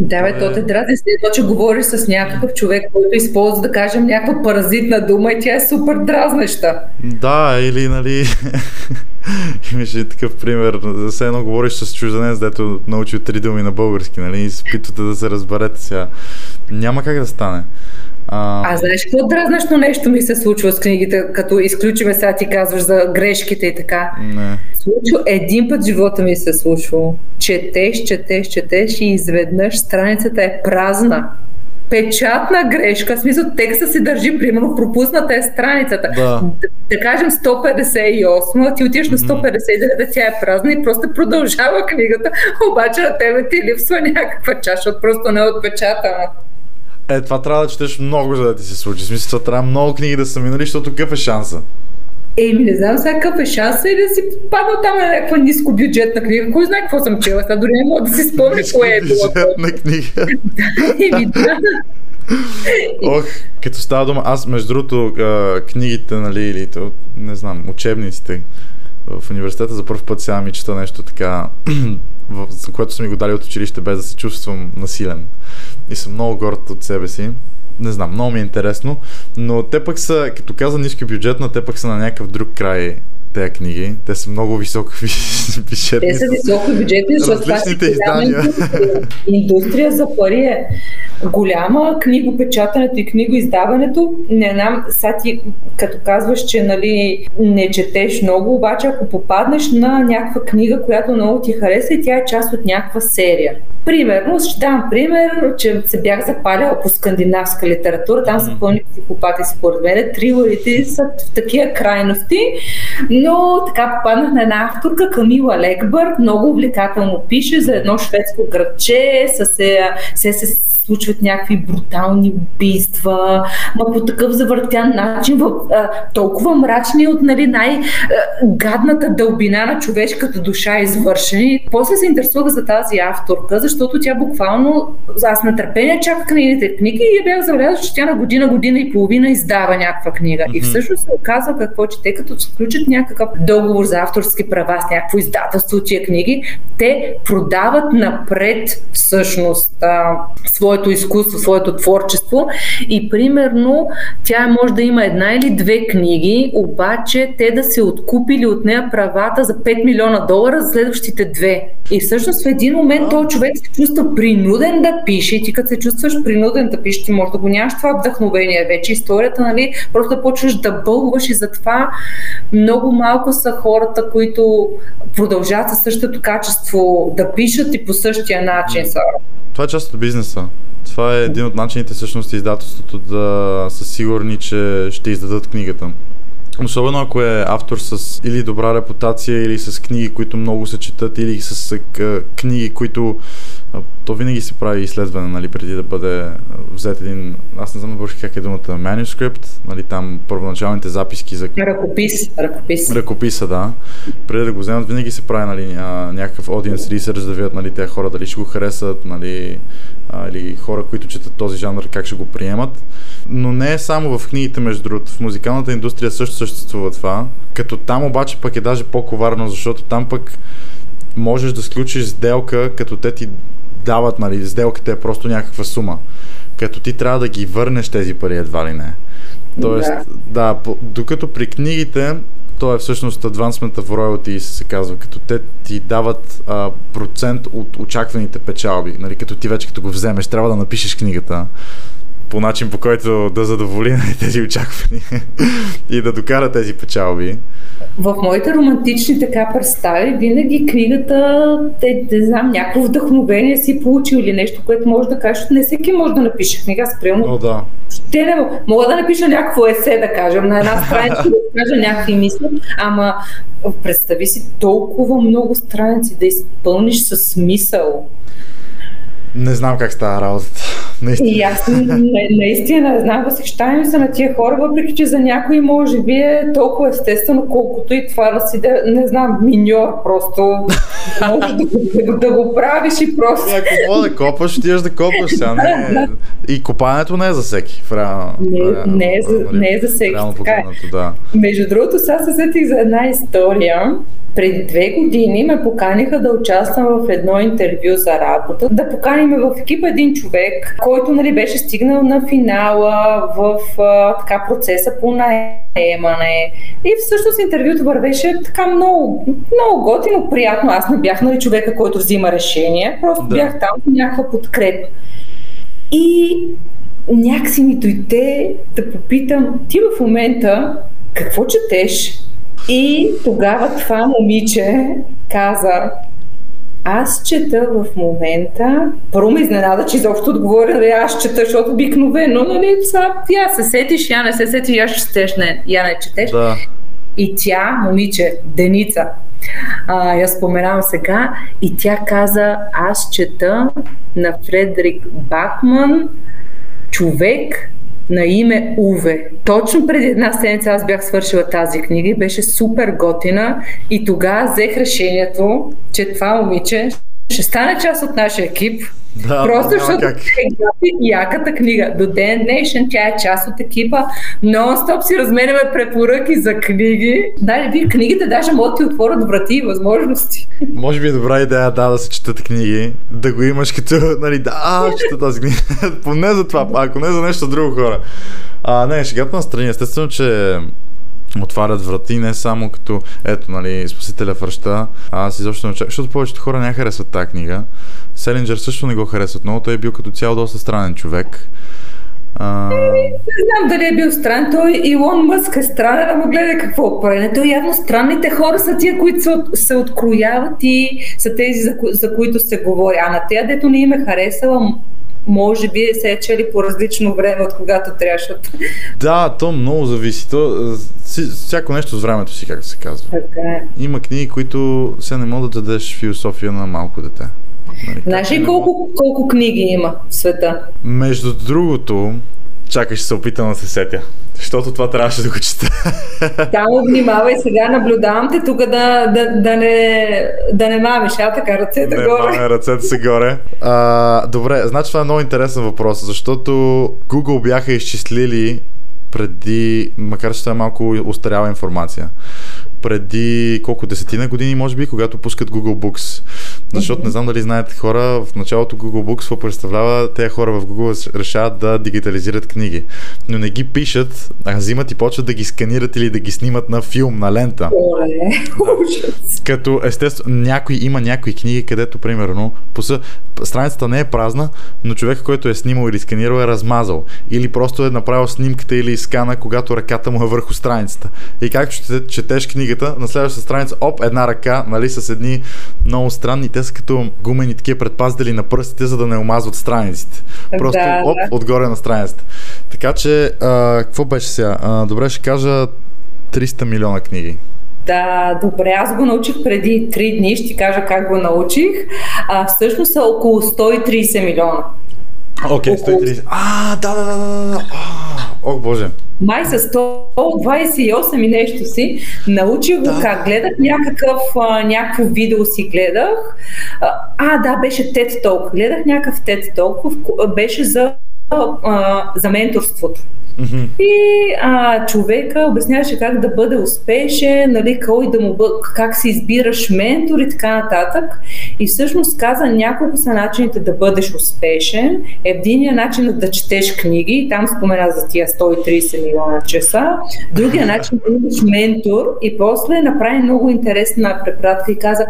Speaker 3: Да, бе, то те дразни след че говориш с някакъв човек, който използва, да кажем, някаква паразитна дума и тя е супер дразнеща.
Speaker 2: Да, или, нали, имаше такъв пример, за едно говориш с чужденец, дето научил три думи на български, нали, и се опитвате да се разберете сега. Няма как да стане.
Speaker 3: А, а знаеш какво дразнещо нещо ми се случва с книгите, като изключиме сега ти казваш за грешките и така?
Speaker 2: Не.
Speaker 3: Случва, един път живота ми се е случвало. Четеш, четеш, четеш и изведнъж страницата е празна. Печатна грешка, в смисъл текста се държи, примерно пропусната е страницата.
Speaker 2: Да,
Speaker 3: да кажем 158, а ти отиваш на 159, тя е празна и просто продължава книгата, обаче на тебе ти липсва някаква чаша, просто не е отпечатана.
Speaker 2: Е, това трябва да четеш много, за да ти се случи. В смисъл, трябва много книги да са минали, защото какъв е шанса?
Speaker 3: Еми, не знам сега какъв е шанса и да си паднал там на някаква ниско бюджетна книга. Кой знае какво съм чела, сега дори не мога да си спомня кое е било.
Speaker 2: бюджетна книга.
Speaker 3: Еми, да.
Speaker 2: Ох, като става дума, аз между другото книгите, нали, или то, не знам, учебниците в университета за първ път сега ми чета нещо така, за което са ми го дали от училище, без да се чувствам насилен и съм много горд от себе си. Не знам, много ми е интересно, но те пък са, като каза ниско бюджетно, те пък са на някакъв друг край тези книги. Те са много високо
Speaker 3: бюджетни. Те са високо бюджетни, защото
Speaker 2: различните издания.
Speaker 3: Индустрия. индустрия за пари е голяма. Книгопечатането и книгоиздаването. Не знам, сега ти като казваш, че нали, не четеш много, обаче ако попаднеш на някаква книга, която много ти хареса и тя е част от някаква серия. Примерно, ще дам пример, че се бях запаляла по скандинавска литература, там са пълни психопати според мен. Трилърите са в такива крайности, но така попаднах на една авторка, Камила Лекбърг, много увлекателно пише за едно шведско градче, се, се, се случват някакви брутални убийства, ма по такъв завъртян начин, в, а, толкова мрачни от нали, най-гадната дълбина на човешката душа извършени. После се интересувах за тази авторка, защото тя буквално, аз на търпение чаках нейните книги и я бях забелязала, че тя на година, година и половина издава някаква книга. Mm-hmm. И всъщност се оказва какво, че те като сключат някакъв договор за авторски права с някакво издателство от тия книги, те продават напред всъщност а, своето изкуство, своето творчество и примерно тя може да има една или две книги, обаче те да се откупили от нея правата за 5 милиона долара за следващите две. И всъщност в един момент този човек се чувства принуден да пише и ти като се чувстваш принуден да пише, ти може да го нямаш това вдъхновение вече. Историята, нали, просто да почваш да бълваш и затова много малко са хората, които продължават със същото качество да пишат и по същия начин.
Speaker 2: Това е част от бизнеса. Това е един от начините всъщност издателството да са сигурни, че ще издадат книгата. Особено ако е автор с или добра репутация, или с книги, които много се четат, или с книги, които то винаги се прави изследване, нали, преди да бъде взет един, аз не знам да как е думата, manuscript, нали, там първоначалните записки за...
Speaker 3: Ръкопис, ръкопис.
Speaker 2: Ръкописа, да. Преди да го вземат, винаги се прави нали, някакъв audience research, да видят нали, тези хора дали ще го харесат, нали, а, или хора, които четат този жанр, как ще го приемат. Но не е само в книгите, между другото. В музикалната индустрия също съществува това. Като там обаче пък е даже по-коварно, защото там пък можеш да сключиш сделка, като те ти дават, нали, сделката е просто някаква сума. Като ти трябва да ги върнеш тези пари едва ли не. Тоест, да, да докато при книгите то е всъщност Advancement of Royalties се казва, като те ти дават а, процент от очакваните печалби. Нали, като ти вече като го вземеш, трябва да напишеш книгата по начин по който да задоволи нали, тези очаквания и да докара тези печалби
Speaker 3: в моите романтични така представи, винаги книгата, те, не знам, някакво вдъхновение си получил или нещо, което може да кажеш, не всеки може да напише книга, спрямо.
Speaker 2: О, да.
Speaker 3: Ще не мога да напиша някакво есе, да кажем, на една страница да кажа някакви мисли, ама представи си толкова много страници да изпълниш със смисъл.
Speaker 2: Не знам как става работата.
Speaker 3: Наистина. И аз наистина знам, възхищавам се на тия хора, въпреки че за някои може би е толкова естествено, колкото и това да си, да, не знам, миньор просто. Може да, да, да, го правиш и просто.
Speaker 2: Не, какво да копаш, ти да копаш. Сега не е... И копането не е за всеки. Реално,
Speaker 3: не, не, е за, не е за всеки. Така е. да. Между другото, сега се сетих за една история преди две години ме поканиха да участвам в едно интервю за работа, да поканим в екипа един човек, който нали, беше стигнал на финала в а, така, процеса по наемане. И всъщност интервюто вървеше така много, много готино, приятно. Аз не бях нали, човека, който взима решение, просто да. бях там някаква подкрепа. И някакси ми дойде да попитам, ти в момента какво четеш? И тогава това момиче каза, аз чета в момента, първо ме изненада, че изобщо отговоря, нали, аз чета, защото обикновено, нали, сега, я се сетиш, я не се сетиш, я ще четеш, не, я не четеш. Да. И тя, момиче, Деница, а, я споменавам сега, и тя каза, аз чета на Фредерик Бакман, човек, на име Уве. Точно преди една седмица аз бях свършила тази книга и беше супер готина и тогава взех решението, че това момиче ще стане част от нашия екип да, Просто защото как. е яката книга. До ден днешен тя е част от екипа. Нон-стоп си разменяме препоръки за книги. Да, вие книгите даже могат да ти отворят врати и възможности.
Speaker 2: Може би е добра идея да, да се четат книги, да го имаш като, нали, да, а, чета тази книга. Поне за това, ако не за нещо друго хора. А, не, шегата на страни. Естествено, че отварят врати, не само като, ето, нали, Спасителя връща. Аз изобщо не очаквам, защото повечето хора не харесват тази книга. Селинджер също не го харесват много, той е бил като цяло доста странен човек.
Speaker 3: А... Не знам дали е бил странен. Той Илон Мъск е странен, ама гледай какво прави. Той явно странните хора са тия, които се, от, се открояват и са тези, за, за които се говори. А на тея, дето не им е харесала, може би се е чели по различно време, от когато трябваше.
Speaker 2: Да, то много зависи. То, всяко нещо с времето си, както се казва.
Speaker 3: Така е.
Speaker 2: Има книги, които се не могат да дадеш философия на малко дете.
Speaker 3: Нали, Знаеш ли колко, колко книги има в света?
Speaker 2: Между другото, чакай, ще се опитам да се сетя. Защото това трябваше да го чета.
Speaker 3: Само внимавай, сега наблюдавам те тук да, да, да, не, да не мамиш, а така ръцете
Speaker 2: не,
Speaker 3: горе.
Speaker 2: Не, ръцете са горе. А, добре, значи това е много интересен въпрос, защото Google бяха изчислили преди, макар че това е малко устаряла информация, преди колко десетина години, може би, когато пускат Google Books. Защото не знам дали знаете хора, в началото Google Books представлява, те хора в Google решават да дигитализират книги. Но не ги пишат, а взимат и почват да ги сканират или да ги снимат на филм, на лента. Да. Като естествено, някой, има някои книги, където примерно поса, страницата не е празна, но човек, който е снимал или сканирал е размазал. Или просто е направил снимката или скана, когато ръката му е върху страницата. И както четеш книга книгата, на следващата страница, оп, една ръка, нали, с едни много странни, те са като гумени такива предпазители на пръстите, за да не омазват страниците. Просто
Speaker 3: да,
Speaker 2: оп,
Speaker 3: да.
Speaker 2: отгоре на страницата. Така че, а, какво беше сега? А, добре, ще кажа 300 милиона книги.
Speaker 3: Да, добре, аз го научих преди 3 дни, ще кажа как го научих. А, всъщност са около 130 милиона.
Speaker 2: Окей, okay, 130. А, да, да, да, да, да. О, боже.
Speaker 3: Май с 128 и нещо си. Научих го
Speaker 2: Да.
Speaker 3: как. Гледах някакъв, а, някакво видео си гледах. А, А, да, беше TED Talk. Гледах някакъв TED Talk, беше за, а, за менторството.
Speaker 2: Мгм.
Speaker 3: И а, човека обясняваше как да бъде успешен, нали, кой да му бъ... как си избираш ментор и така нататък. И всъщност каза няколко са начините да бъдеш успешен. Единият начин е да четеш книги, там спомена за тия 130 милиона часа. Другия начин е да имаш ментор и после направи много интересна препратка и каза,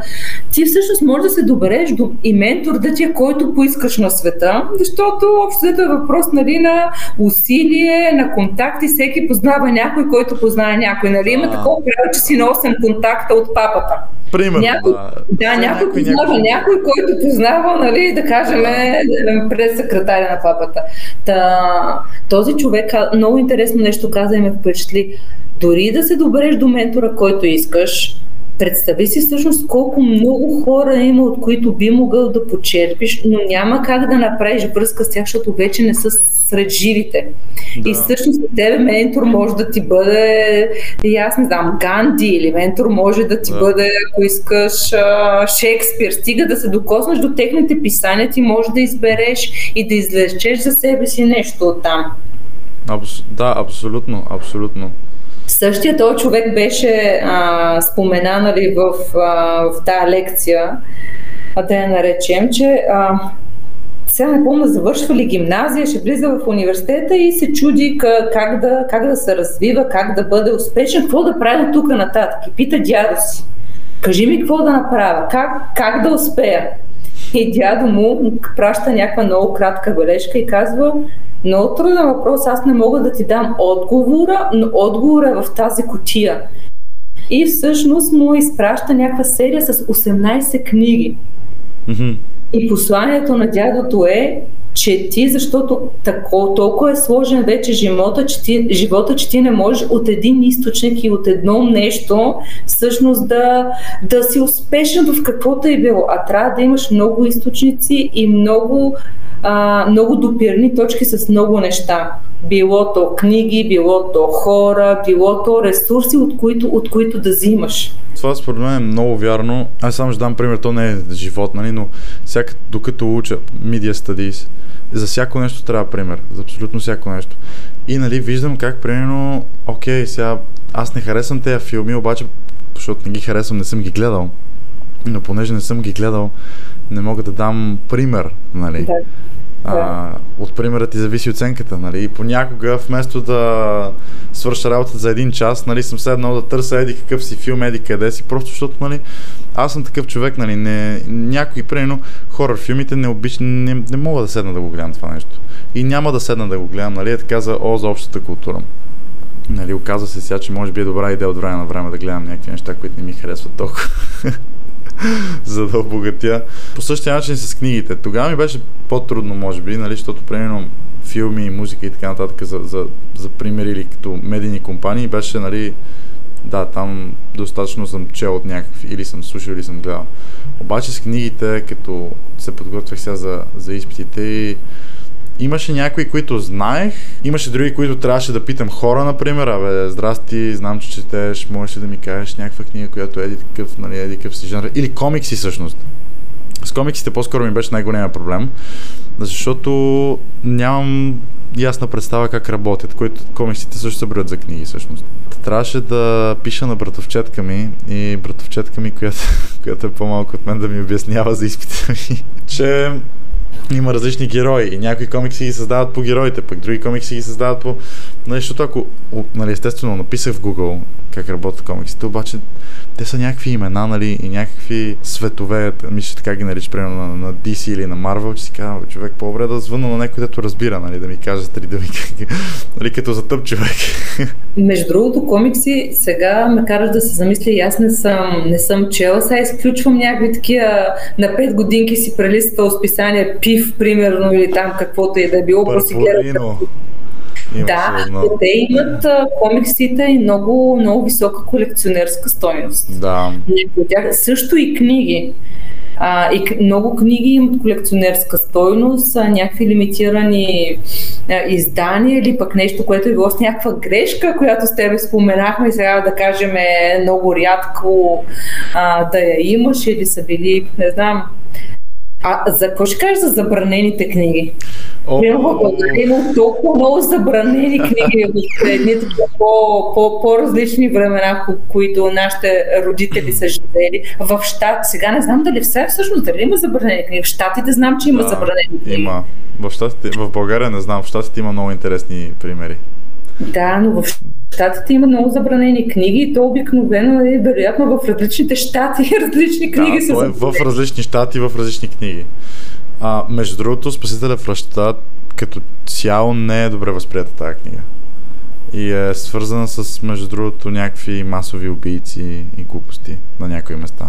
Speaker 3: ти всъщност можеш да се добереш до и ментор да ти е който поискаш на света, защото общо е въпрос нали, на усилие, на контакти, всеки познава някой, който познава някой. Нали? Има такова правило, че си на 8 контакта от папата.
Speaker 2: Примерно,
Speaker 3: Някой,
Speaker 2: да.
Speaker 3: да,
Speaker 2: Все
Speaker 3: някой познава някой, който познава, нали, да кажем, е, през секретаря на папата. Та, този човек много интересно нещо каза и ме впечатли. Дори да се добереш до ментора, който искаш, представи си всъщност колко много хора има, от които би могъл да почерпиш, но няма как да направиш връзка с тях, защото вече не са сред живите.
Speaker 2: Да.
Speaker 3: И всъщност тебе ментор може да ти бъде, и аз не знам, Ганди или ментор може да ти
Speaker 2: Да.
Speaker 3: бъде, ако искаш, Шекспир. Стига да се докоснеш до техните писания, ти може да избереш и да излечеш за себе си нещо от там.
Speaker 2: Абс... Да, абсолютно, абсолютно.
Speaker 3: Същия този човек беше а, спомена нали, в, а, в тази лекция, а да я наречем, че а, сега не помня, завършва ли гимназия, ще влиза в университета и се чуди как, да, как да се развива, как да бъде успешен, какво да прави тук нататък. И пита дядо си, кажи ми какво да направя, как, как да успея. И дядо му праща някаква много кратка бележка и казва, много труден въпрос, аз не мога да ти дам отговора, но отговора е в тази котия. И всъщност му изпраща някаква серия с 18 книги.
Speaker 2: Мгм.
Speaker 3: И посланието на дядото е, че ти, защото тако, толкова е сложен вече живота, че ти, живота, че ти не можеш от един източник и от едно нещо всъщност да, да си успешен в каквото е било. А трябва да имаш много източници и много, а, много допирни точки с много неща. Било то книги, било то хора, било то ресурси, от които, от които да взимаш.
Speaker 2: Това според мен е много вярно. Аз само ще дам пример, то не е живот, нали, но всяка, докато уча Media Studies, за всяко нещо трябва пример, за абсолютно всяко нещо. И нали, виждам как, примерно, окей, сега аз не харесвам тези филми, обаче, защото не ги харесвам, не съм ги гледал, но понеже не съм ги гледал, не мога да дам пример, нали.
Speaker 3: Да.
Speaker 2: А, от примера ти зависи оценката, нали? И понякога, вместо да свърша работата за един час, нали, съм седнал да търся еди какъв си филм, еди къде си, просто защото, нали, аз съм такъв човек, нали, не, някои, примерно, хорър филмите не обичам, не, не мога да седна да го гледам това нещо. И няма да седна да го гледам, нали, е така за, о, за общата култура. Нали, оказва се сега, че може би е добра идея от време на време да гледам някакви неща, които не ми харесват толкова. за да обогатя. По същия начин с книгите. Тогава ми беше по-трудно, може би, нали, защото примерно филми, музика и така нататък за, за, за примери или като медийни компании беше, нали, да, там достатъчно съм чел от някакви, или съм слушал, или съм гледал. Обаче с книгите, като се подготвях сега за, за изпитите и имаше някои, които знаех, имаше други, които трябваше да питам хора, например, абе, здрасти, знам, че четеш, можеш ли да ми кажеш някаква книга, която еди такъв, нали, еди такъв си жанр, или комикси всъщност. С комиксите по-скоро ми беше най-големия проблем, защото нямам ясна представа как работят, които комиксите също се броят за книги всъщност. Трябваше да пиша на братовчетка ми и братовчетка ми, която, която е по-малко от мен да ми обяснява за изпита ми, че има различни герои. И някои комикси ги създават по героите, пък други комикси ги създават по Нали, защото ако, нали, естествено, написах в Google как работят комиксите, обаче те са някакви имена, нали, и някакви светове, мисля, така ги нарича, примерно на, на DC или на Marvel, че си казва, човек, по-добре да звънна на някой, който разбира, нали, да ми каже три думи, нали, като за тъп човек.
Speaker 3: Между другото, комикси сега ме караш да се замисля и аз не съм, не съм чела, сега изключвам някакви такива на 5 годинки си прелиства списания Пив, примерно, или там каквото и да е било, просто да, сигурно. те имат а, комиксите и много, много висока колекционерска стойност.
Speaker 2: Да.
Speaker 3: Някои тях също и книги. А, и много книги имат колекционерска стойност, а, някакви лимитирани а, издания или пък нещо, което е било с някаква грешка, която с тебе споменахме и сега да кажем е много рядко а, да я имаш или са били, не знам. А за какво ще кажеш за забранените книги? О, има толкова много забранени книги от едни по, по, по-различни времена, в които нашите родители са живели. В щат, сега не знам дали все всъщност, дали има забранени книги. В щатите знам, че има да, забранени книги.
Speaker 2: Има. В, щатите, в България не знам, в щатите има много интересни примери.
Speaker 3: Да, но в щатите има много забранени книги и то обикновено е вероятно в различните щати различни книги
Speaker 2: да, са. Е в различни щати, в различни книги. А, между другото, Спасителя в ръщата като цяло не е добре възприята тази книга. И е свързана с, между другото, някакви масови убийци и глупости на някои места.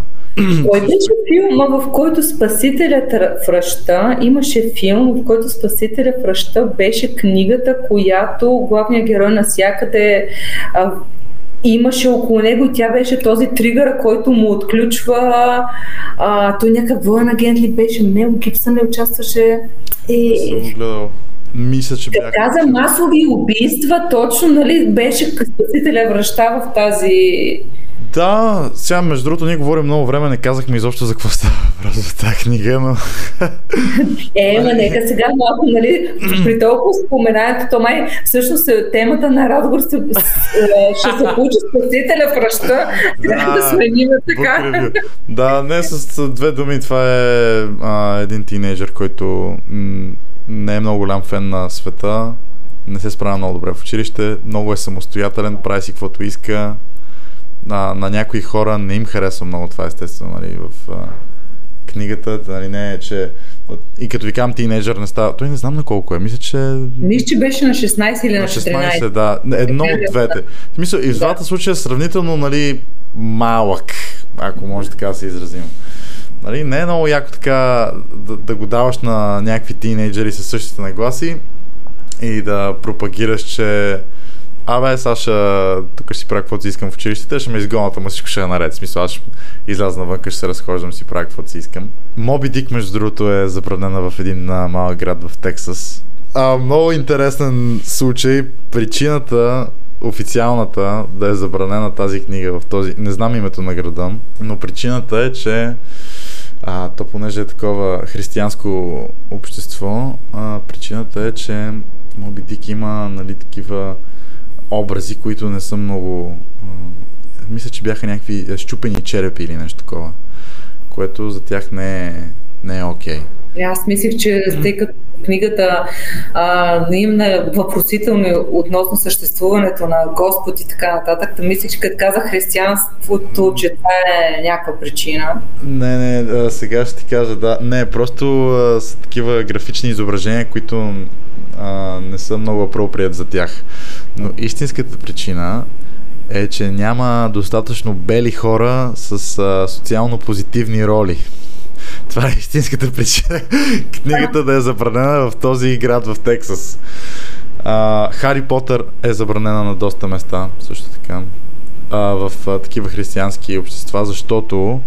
Speaker 3: Кой беше филма, в който Спасителят връща? Имаше филм, в който Спасителят връща беше книгата, която главният герой навсякъде а, имаше около него и тя беше този тригър, който му отключва. А, той някакъв воен агент ли беше? Мел Гибсън ли участваше?
Speaker 2: И... Съм гледал. Мисля, че бях.
Speaker 3: Каза масови убийства, точно, нали, беше спасителя връща в тази
Speaker 2: да, сега между другото ние говорим много време, не казахме изобщо за какво става въпрос в тази книга, но...
Speaker 3: Е, ма нека сега малко, нали, при толкова споменанието, то май всъщност е темата на разговор ще, ще се получи спасителя в ръща, да, да сменим така.
Speaker 2: Да, не с две думи, това е а, един тинейджър, който м- не е много голям фен на света, не се справя много добре в училище, много е самостоятелен, прави си каквото иска, на, на някои хора не им харесва много това, естествено, нали, в а, книгата, нали, не е, че и като ви казвам тинейджър не става, той не знам на колко е, мисля, че...
Speaker 3: Мисля, че беше на 16 или на 14. 16,
Speaker 2: да, едно от двете. В смисъл, и в двата да. случая е сравнително, нали, малък, ако може така да се изразим. Нали, не е много яко така да, да го даваш на някакви тинейджери със същите нагласи и да пропагираш, че Абе, сега ще, тук ще си правя каквото си искам в училището, ще ме изгонят, ама всичко ще е наред. Смисъл, аз ще изляза навън, ще се разхождам, си правя каквото си искам. Моби Дик, между другото, е забранена в един малък град в Тексас. А, много интересен случай. Причината, официалната, да е забранена тази книга в този... Не знам името на града, но причината е, че а, то понеже е такова християнско общество, а, причината е, че Моби Дик има нали, такива образи, които не са много... мисля, че бяха някакви щупени черепи или нещо такова, което за тях не е, не е окей.
Speaker 3: Okay. Аз мислих, че тъй като книгата а, им на въпросително относно съществуването на Господ и така нататък, да мислих, че като каза християнството, че това е някаква причина.
Speaker 2: Не, не, сега ще ти кажа, да. Не, просто а, са такива графични изображения, които а, не са много апроприят за тях. Но истинската причина е, че няма достатъчно бели хора с а, социално позитивни роли. Това е истинската причина книгата да е забранена в този град в Тексас. А, Хари Потър е забранена на доста места, също така, а, в а, такива християнски общества, защото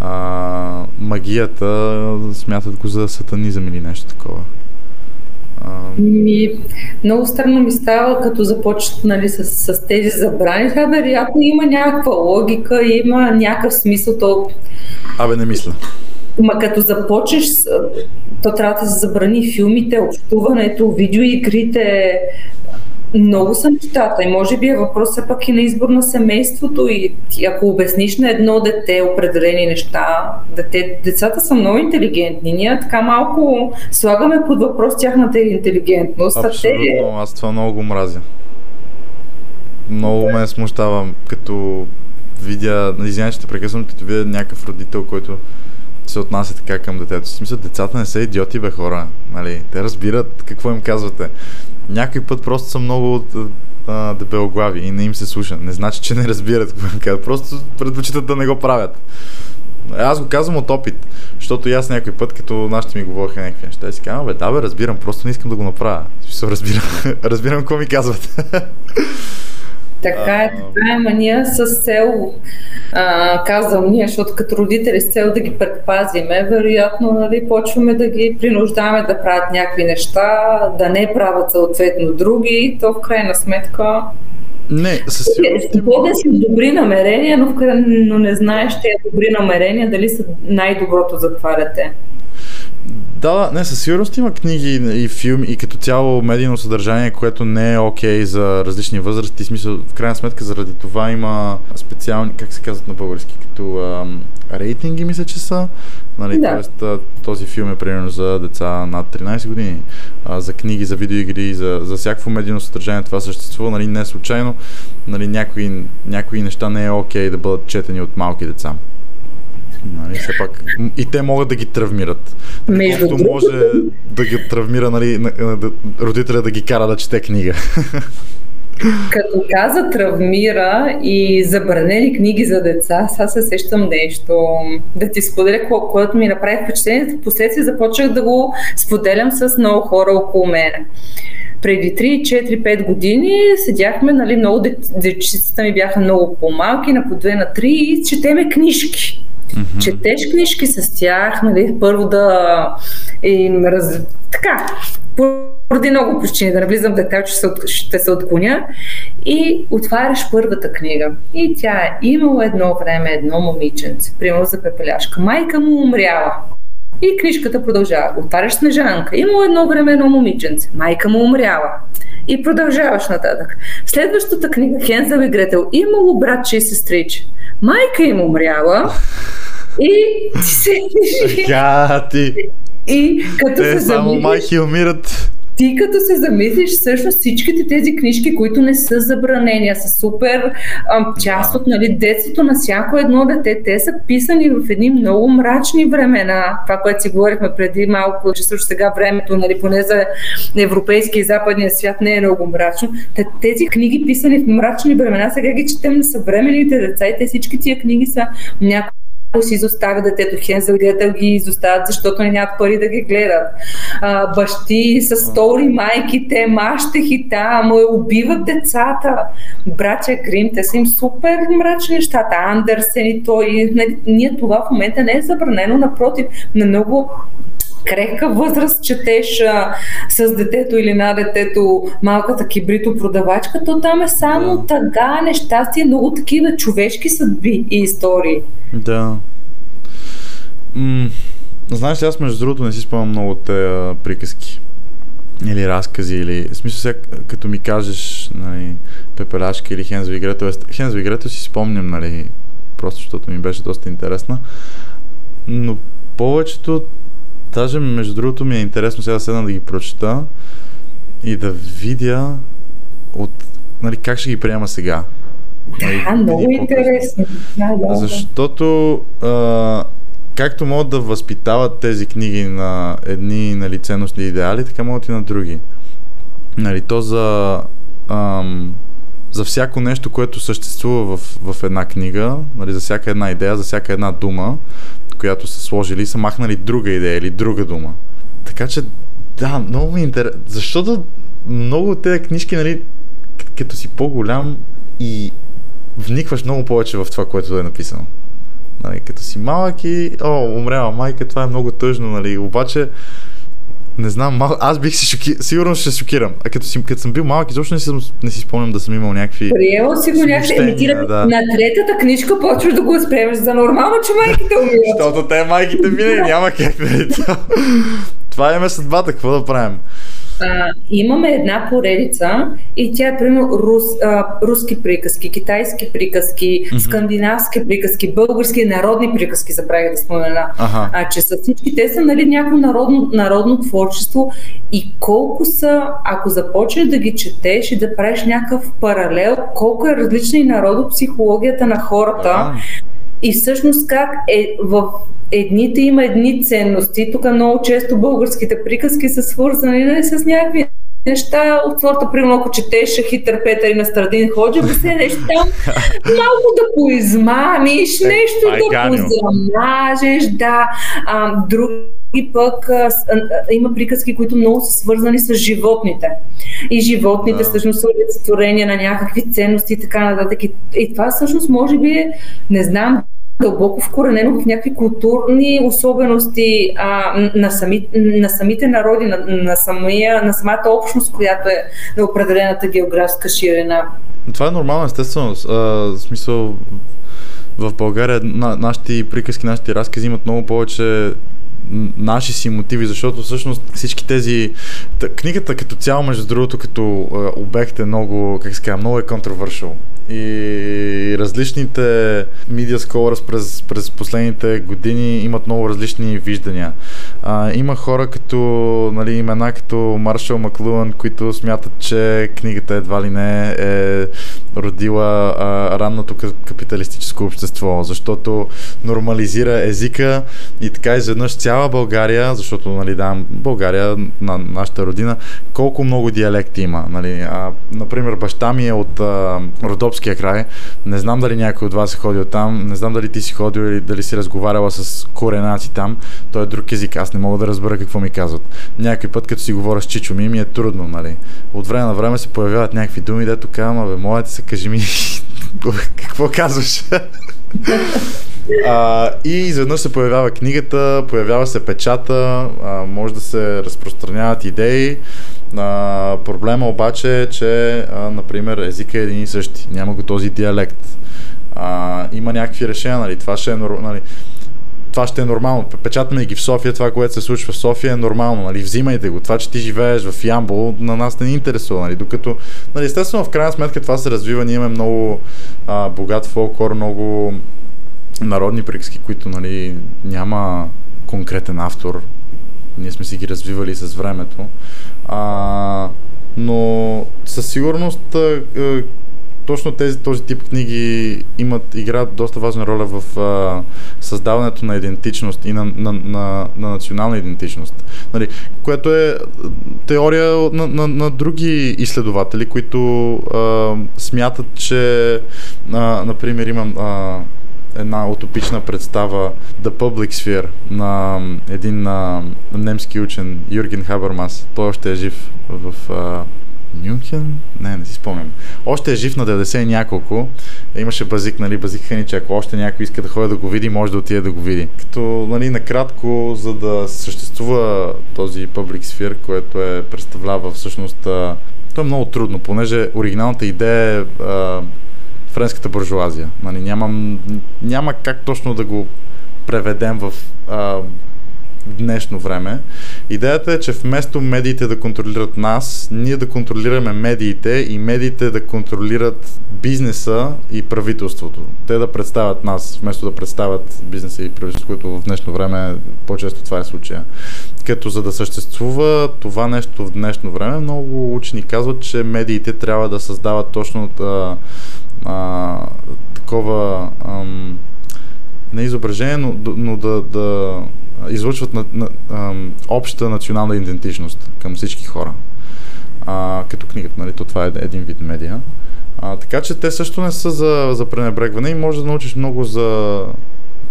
Speaker 2: а, магията смятат го за сатанизъм или нещо такова.
Speaker 3: Ми, много странно ми става, като започват нали, с, с тези забрани. Това вероятно има някаква логика, има някакъв смисъл. То...
Speaker 2: Абе, не мисля.
Speaker 3: Ма като започнеш, то трябва да се забрани филмите, общуването, видеоигрите, много са нещата и може би е въпрос все пак и на избор на семейството и ако обясниш на едно дете определени неща, дете, децата са много интелигентни, ние така малко слагаме под въпрос тяхната интелигентност.
Speaker 2: Абсолютно, те... аз това много го мразя. много ме смущава, като видя, извинявай, че те прекъсвам, като видя някакъв родител, който се отнася така към детето. В смисъл, децата не са идиоти, бе хора. Нали? Те разбират какво им казвате. Някой път просто са много а, дебелоглави и не им се слуша. Не значи, че не разбират какво. Просто предпочитат да не го правят. Аз го казвам от опит, защото и аз някой път, като нашите ми говориха някакви неща, си казвам, бе, да бе, разбирам, просто не искам да го направя. Разбирам, разбирам какво ми казват.
Speaker 3: Така е, това е мания с цел, а, казвам ние, защото като родители с цел да ги предпазиме, вероятно нали, почваме да ги принуждаваме да правят някакви неща, да не правят съответно други, то в крайна сметка
Speaker 2: не, със сигурност.
Speaker 3: Спогоден си добри намерения, но, в край, но не знаеш тези добри намерения дали са най-доброто за това дете.
Speaker 2: Да, не, със сигурност има книги и филми и като цяло медийно съдържание, което не е окей okay за различни възрасти. Смисъл, в крайна сметка, заради това има специални, как се казват на български, като ам, рейтинги, мисля, че са. Нали,
Speaker 3: Да.
Speaker 2: Тоест, този филм е примерно за деца над 13 години. А, за книги, за видеоигри, за, за всякакво медийно съдържание това съществува. Нали, не случайно. Нали, някои, някои неща не е окей да бъдат четени от малки деца. Нали, все пак, и те могат да ги травмират.
Speaker 3: Между
Speaker 2: Колкото
Speaker 3: другото-
Speaker 2: може да ги травмира, нали, родителя да ги кара да чете книга.
Speaker 3: Като каза травмира и забранени книги за деца, сега се сещам нещо. Да ти споделя, ко- което ми направи впечатление. Впоследствие започнах да го споделям с много хора около мене. Преди 3, 4, 5 години седяхме, нали, много дечицата ми бяха много по-малки, на по 2 на 3 и четеме книжки. Четеш книжки с тях, нали, първо да им раз... така, поради много причини, да не влизам в детайл, че ще се отклоня. И отваряш първата книга. И тя е имало едно време едно момиченце, примерно за пепеляшка. Майка му умряла. И книжката продължава. Отваряш Снежанка. Имало едно време едно момиченце. Майка му умряла. И продължаваш нататък. Следващата книга Хензел и Гретел. Имало братче и сестриче. Майка им умряла. И ти се
Speaker 2: Така, ти.
Speaker 3: и като
Speaker 2: Те
Speaker 3: се
Speaker 2: само
Speaker 3: замислиш,
Speaker 2: майки умират.
Speaker 3: ти като се замислиш, всъщност всичките тези книжки, които не са забранени, а са супер а, част от нали, детството на всяко едно дете, те са писани в едни много мрачни времена. Това, което си говорихме преди малко, че също сега времето, нали, поне за европейски и западния свят не е много мрачно. Та, тези книги, писани в мрачни времена, сега ги четем на съвременните деца и те всички тия книги са някои си изоставя детето. Хензел и Гретел ги изоставят, защото не нямат пари да ги гледат. А, бащи с стори майките, мащехи там, убиват децата. Братя Грим, те са им супер мрачни нещата. Андерсен и той. Нали, Ние това в момента не е забранено, напротив, на много крехка възраст четеш а, с детето или на детето малката кибрито продавачка, то там е само
Speaker 2: Да.
Speaker 3: тъга, нещастие, много такива човешки съдби и истории.
Speaker 2: Да. М- знаеш аз между другото не си спомням много от тези приказки. Или разкази, или... В смисъл, сега, като ми кажеш, нали, Пепелашка или Хензо и ест- Хензо и Гретел си спомням, нали, просто защото ми беше доста интересна. Но повечето, даже между другото ми е интересно сега да седна да ги прочета и да видя от, нали, как ще ги приема сега. Нали,
Speaker 3: А, много интересно. Да, да, да.
Speaker 2: Защото а, както могат да възпитават тези книги на едни нали, ценностни идеали, така могат и на други. Нали, то за, ам, за всяко нещо, което съществува в, в една книга, нали, за всяка една идея, за всяка една дума, която са сложили, са махнали друга идея или друга дума. Така че, да, много ми интересно. Защото много от тези книжки, нали, като си по-голям и вникваш много повече в това, което е написано. Нали, като си малък и, о, умряла майка, това е много тъжно, нали, обаче, не знам, мал... аз бих се шоки... сигурно ще се шокирам. А като, си, като съм бил малък, изобщо не си, не си спомням да съм имал някакви...
Speaker 3: Приела си го някакси. Еми, ти
Speaker 2: да.
Speaker 3: на третата книжка почваш да го възприемаш за нормално, че майките умират.
Speaker 2: Защото те майките винаги няма как, нали? Това- Това им е съдбата, какво да правим?
Speaker 3: А, имаме една поредица и тя е примерно рус, а, руски приказки, китайски приказки, mm-hmm. скандинавски приказки, български народни приказки, забравих да спомена. Ага. А, че са всички те са нали, някакво народно, народно творчество и колко са, ако започнеш да ги четеш и да правиш някакъв паралел, колко е различна и народопсихологията на хората. А. И всъщност как е в едните има едни ценности. Тук много често българските приказки са свързани нали, с някакви неща от сорта, примерно ако четеш хитър Петър и на Страдин Ходжа, да се нещо там малко да поизмамиш, е, нещо е, да позамажеш, да. А, други пък а, има приказки, които много са свързани с животните. И животните да. всъщност са олицетворение на някакви ценности и така нататък. И, и това всъщност може би не знам, дълбоко вкоренено в някакви културни особености а, на, сами, на самите народи, на, на, самия, на самата общност, която е на определената географска ширина.
Speaker 2: Това е нормално, естествено. А, в смисъл, в България на, нашите приказки, нашите разкази имат много повече наши си мотиви, защото всъщност всички тези... Книгата като цяло, между другото, като обект е много, как се казва, много е контровършал и различните media scholars през, през последните години имат много различни виждания. А, има хора като нали, имена като Маршал Маклуан, които смятат, че книгата едва ли не е родила а, ранното капиталистическо общество, защото нормализира езика и така изведнъж цяла България, защото нали, да, България, на нашата родина, колко много диалекти има. Нали. А, например, баща ми е от а, Родопския край. Не знам дали някой от вас е ходил там, не знам дали ти си ходил или дали си разговаряла с коренаци там. Той е друг език, аз не мога да разбера какво ми казват. Някой път, като си говоря с Чичо ми, ми е трудно, нали. От време на време се появяват някакви думи, дето казвам, бе, моля се, кажи ми, какво казваш? А, и изведнъж се появява книгата, появява се печата, а, може да се разпространяват идеи. А, проблема обаче е, че, а, например, езика е един и същи. Няма го този диалект. А, има някакви решения, нали? Това ще е нали? Това ще е нормално. Печатаме ги в София, това, което се случва в София е нормално, нали, взимайте го. Това, че ти живееш в Ямбол, на нас не ни интересува, нали, докато, нали, естествено, в крайна сметка това се развива, ние имаме много а, богат фолклор, много народни приказки, които, нали, няма конкретен автор. Ние сме си ги развивали с времето. А, но със сигурност точно тези, този тип книги имат, играят доста важна роля в а, създаването на идентичност и на, на, на, на национална идентичност. Нали, което е теория на, на, на други изследователи, които а, смятат, че а, например имам а, една утопична представа The Public Sphere на един а, немски учен Юрген Хабермас. Той още е жив в а, Мюнхен? Не, не си спомням. Още е жив на 90 и няколко. Имаше базик, нали, базикаха ни, че ако още някой иска да ходи да го види, може да отиде да го види. Като, нали, накратко, за да съществува този Public Sphere, което е, представлява всъщност, то е много трудно, понеже оригиналната идея е а, френската буржуазия. Нали, няма, няма как точно да го преведем в а, днешно време. Идеята е, че вместо медиите да контролират нас, ние да контролираме медиите и медиите да контролират бизнеса и правителството. Те да представят нас, вместо да представят бизнеса и правителството, което в днешно време по-често това е случая. Като за да съществува това нещо в днешно време, много учени казват, че медиите трябва да създават точно а, а, такова ам, не изображение, но, но да, да излъчват на, на, а, обща национална идентичност към всички хора. А, като книгата, нали? То това е един вид медия. А, така че те също не са за, за пренебрегване и може да научиш много за,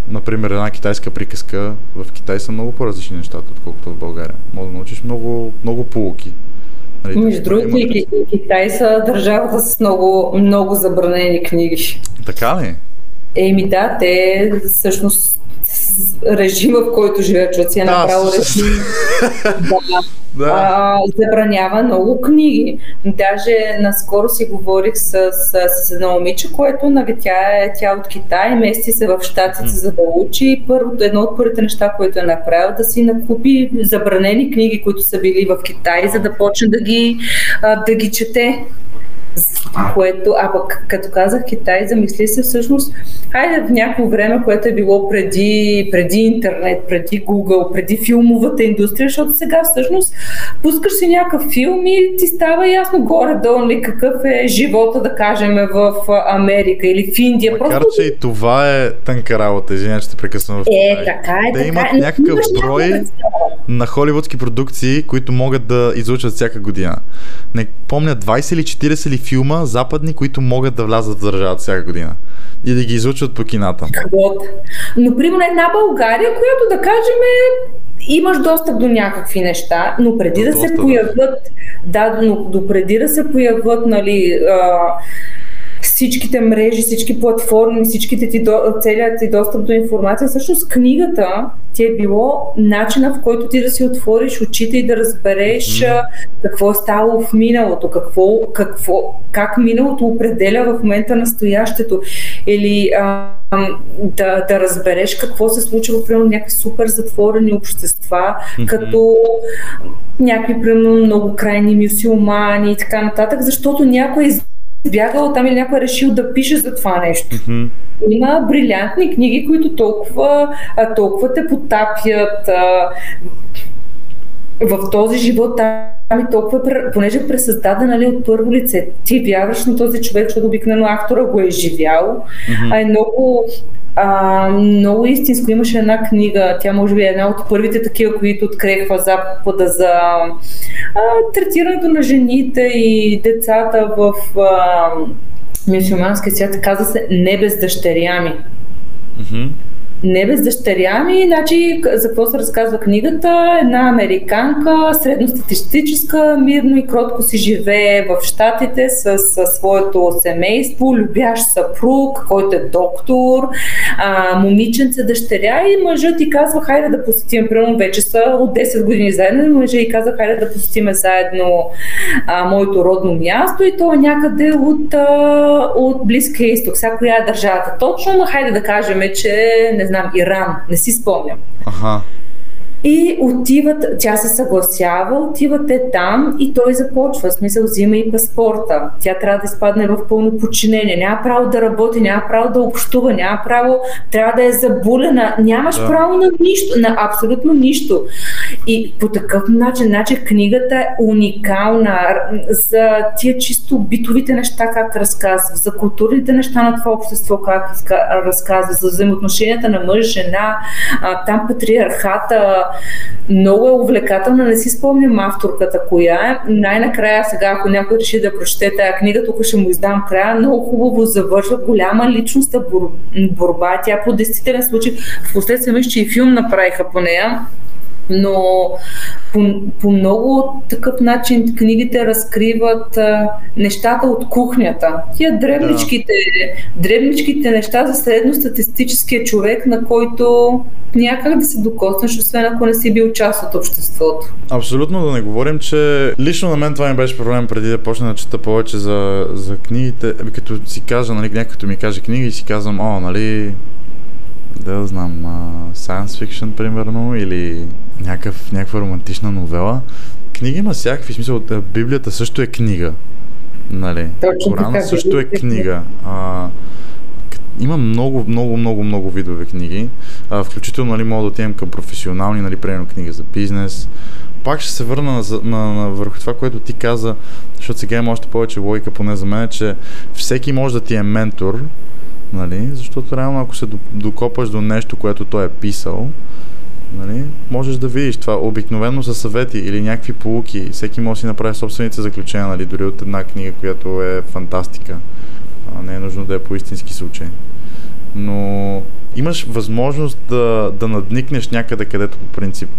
Speaker 2: например, една китайска приказка. В Китай са много по-различни нещата, отколкото в България. Може да научиш много, много полуки.
Speaker 3: Нали, Между другото, и Китай са държавата с много, много забранени книги.
Speaker 2: Така ли?
Speaker 3: Еми да, те всъщност режима, в който живеят, защото си е направил режим. да.
Speaker 2: Да.
Speaker 3: а, забранява много книги. Даже наскоро си говорих с, с, с едно момиче, което нали, тя, е, тя е от Китай, мести се в Штатите, за да учи. Първото, едно от първите неща, което е направил, да си накупи забранени книги, които са били в Китай, за да почне да ги, да ги чете. Което, а пък като казах Китай, замисли се всъщност, хайде в някакво време, което е било преди, преди интернет, преди Google, преди филмовата индустрия, защото сега всъщност пускаш си някакъв филм и ти става ясно горе-долу нали, какъв е живота, да кажем, в Америка или в Индия.
Speaker 2: Макар,
Speaker 3: Просто
Speaker 2: че и това е тънка работа, извиня, че те прекъсвам
Speaker 3: е, така е,
Speaker 2: Те
Speaker 3: така
Speaker 2: имат
Speaker 3: е.
Speaker 2: някакъв брой на холивудски продукции, които могат да излучат всяка година. Не помня 20 или 40 ли филма западни, които могат да влязат в държавата всяка година. И да ги излучват по кината.
Speaker 3: Вот. Но, примерно, една България, която да кажем е имаш достъп до някакви неща, но преди
Speaker 2: До
Speaker 3: да се
Speaker 2: да.
Speaker 3: появят, да, но до преди да се появят, нали, а, всичките мрежи, всички платформи, всичките ти, до, целият ти достъп до информация, всъщност книгата ти е било начина в който ти да си отвориш очите и да разбереш какво е ставало в миналото, какво, какво, как миналото определя в момента настоящето. Или а, да, да разбереш какво се случва в някакви супер затворени общества, като някакви примерно много крайни мюсюлмани и така нататък, защото някой избягал там или някой е решил да пише за това нещо.
Speaker 2: Мгм.
Speaker 3: Има брилянтни книги, които толкова, толкова те потапят в този живот там и толкова, понеже е пресъздаден нали, от първо лице. Ти вярваш на този човек, защото обикновено автора го е живял,
Speaker 2: Мгм.
Speaker 3: а е много, а, много истинско. Имаше една книга, тя може би е една от първите такива, които открехва Запада за а, третирането на жените и децата в а, мюсюлманския свят. Каза се Не без дъщеря ми.
Speaker 2: Мгм.
Speaker 3: Не без дъщеря ми, значи за какво се разказва книгата? Една американка, средностатистическа, мирно и кротко си живее в Штатите с, с своето семейство, любящ съпруг, който е доктор, а, момиченце, дъщеря и мъжът ти казва, хайде да посетим, примерно вече са от 10 години заедно и мъжът и казва, хайде да посетиме заедно а, моето родно място и то е някъде от, а, от Близкия изток. Сега коя е държавата точно, но хайде да кажем, че не знам, Иран, не си спомням.
Speaker 2: Аха.
Speaker 3: И отиват, тя се съгласява, отиват те там и той започва, смисъл взима и паспорта. Тя трябва да изпадне в пълно подчинение. Няма право да работи, няма право да общува, няма право, трябва да е забулена. Нямаш
Speaker 2: Да.
Speaker 3: право на нищо, на абсолютно нищо. И по такъв начин, значи книгата е уникална за тия чисто битовите неща, как разказва, за културните неща на това общество, как разказва, за взаимоотношенията на мъж, жена, там патриархата, много е увлекателна, не си спомням авторката коя е. Най-накрая сега, ако някой реши да прочете тази книга, тук ще му издам края, много хубаво завършва, голяма личността бор, борба, тя по действителен случай, в последствие мисля, че и филм направиха по нея, но по, по много такъв начин книгите разкриват а, нещата от кухнята. Тия дребничките, дребничките неща за средностатистическия човек, на който някак да се докоснеш, освен ако не си бил част от обществото.
Speaker 2: Абсолютно да не говорим, че лично на мен това ми беше проблем преди да почна да чета повече за, за книгите. Ами като си кажа, нали, някой ми каже книги и си казвам, о, нали, да знам, а, science fiction, примерно, или някакъв, някаква романтична новела. Книги има всякакви, смисъл, Библията също е книга. Нали?
Speaker 3: Точно
Speaker 2: Корана
Speaker 3: така,
Speaker 2: също е
Speaker 3: е
Speaker 2: книга. А, има много, много, много, много видове книги. А, включително нали, мога да отидем към професионални, нали, примерно книга за бизнес. Пак ще се върна на, на, на, върху това, което ти каза, защото сега има още повече логика, поне за мен, че всеки може да ти е ментор, нали, защото реално ако се до- докопаш до нещо, което той е писал, нали, можеш да видиш това. Обикновено са съвети или някакви полуки. Всеки може да си направи собствените заключения, нали, дори от една книга, която е фантастика. А, не е нужно да е по истински случай. Но имаш възможност да, да надникнеш някъде, където по принцип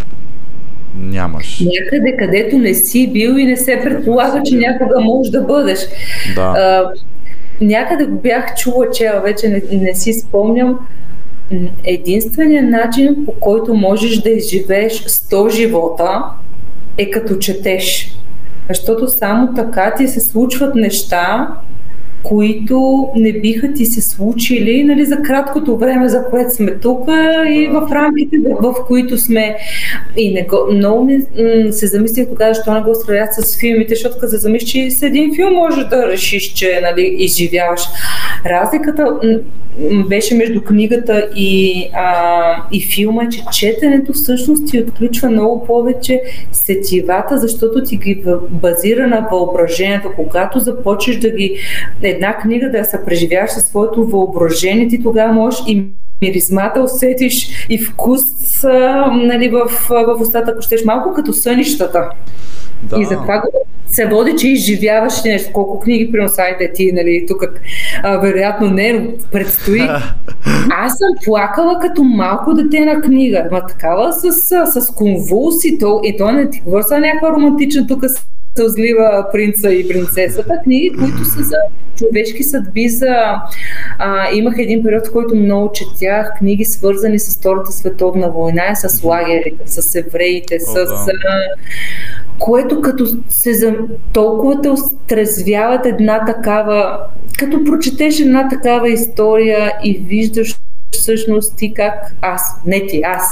Speaker 2: нямаш.
Speaker 3: Някъде, където не си бил и не се предполага, че някога можеш да бъдеш.
Speaker 2: Да.
Speaker 3: А, някъде го бях чула, че вече не, не си спомням. единственият начин, по който можеш да изживееш 100 живота, е като четеш. Защото само така ти се случват неща, които не биха ти се случили нали, за краткото време, за което сме тук и в рамките, в, в които сме. И не го, много ми, се замислих тогава, защо не го сравнят с филмите, защото като се замислиш, че с един филм можеш да решиш, че нали, изживяваш. Разликата беше между книгата и, а, и филма, че четенето всъщност ти отключва много повече сетивата, защото ти ги базира на въображението. Когато започнеш да ги една книга да се преживяваш със своето въображение, ти тогава можеш и миризмата усетиш и вкус нали, в, в устата, ако щеш, малко като сънищата. Да. И затова се води, че изживяваш нещо. Колко книги приносайте ти, нали, тук а, вероятно не, но предстои. Аз съм плакала като малко дете на книга, ма такава с, с, с конвулси, то, и то не ти говоря някаква романтична тук сълзлива принца и принцесата, книги, които са за човешки съдби за... А, имах един период, в който много четях книги, свързани с Втората световна война, с лагерите, с евреите, с... А, което като се за... толкова те отрезвяват една такава... Като прочетеш една такава история и виждаш всъщност ти как аз, не ти, аз,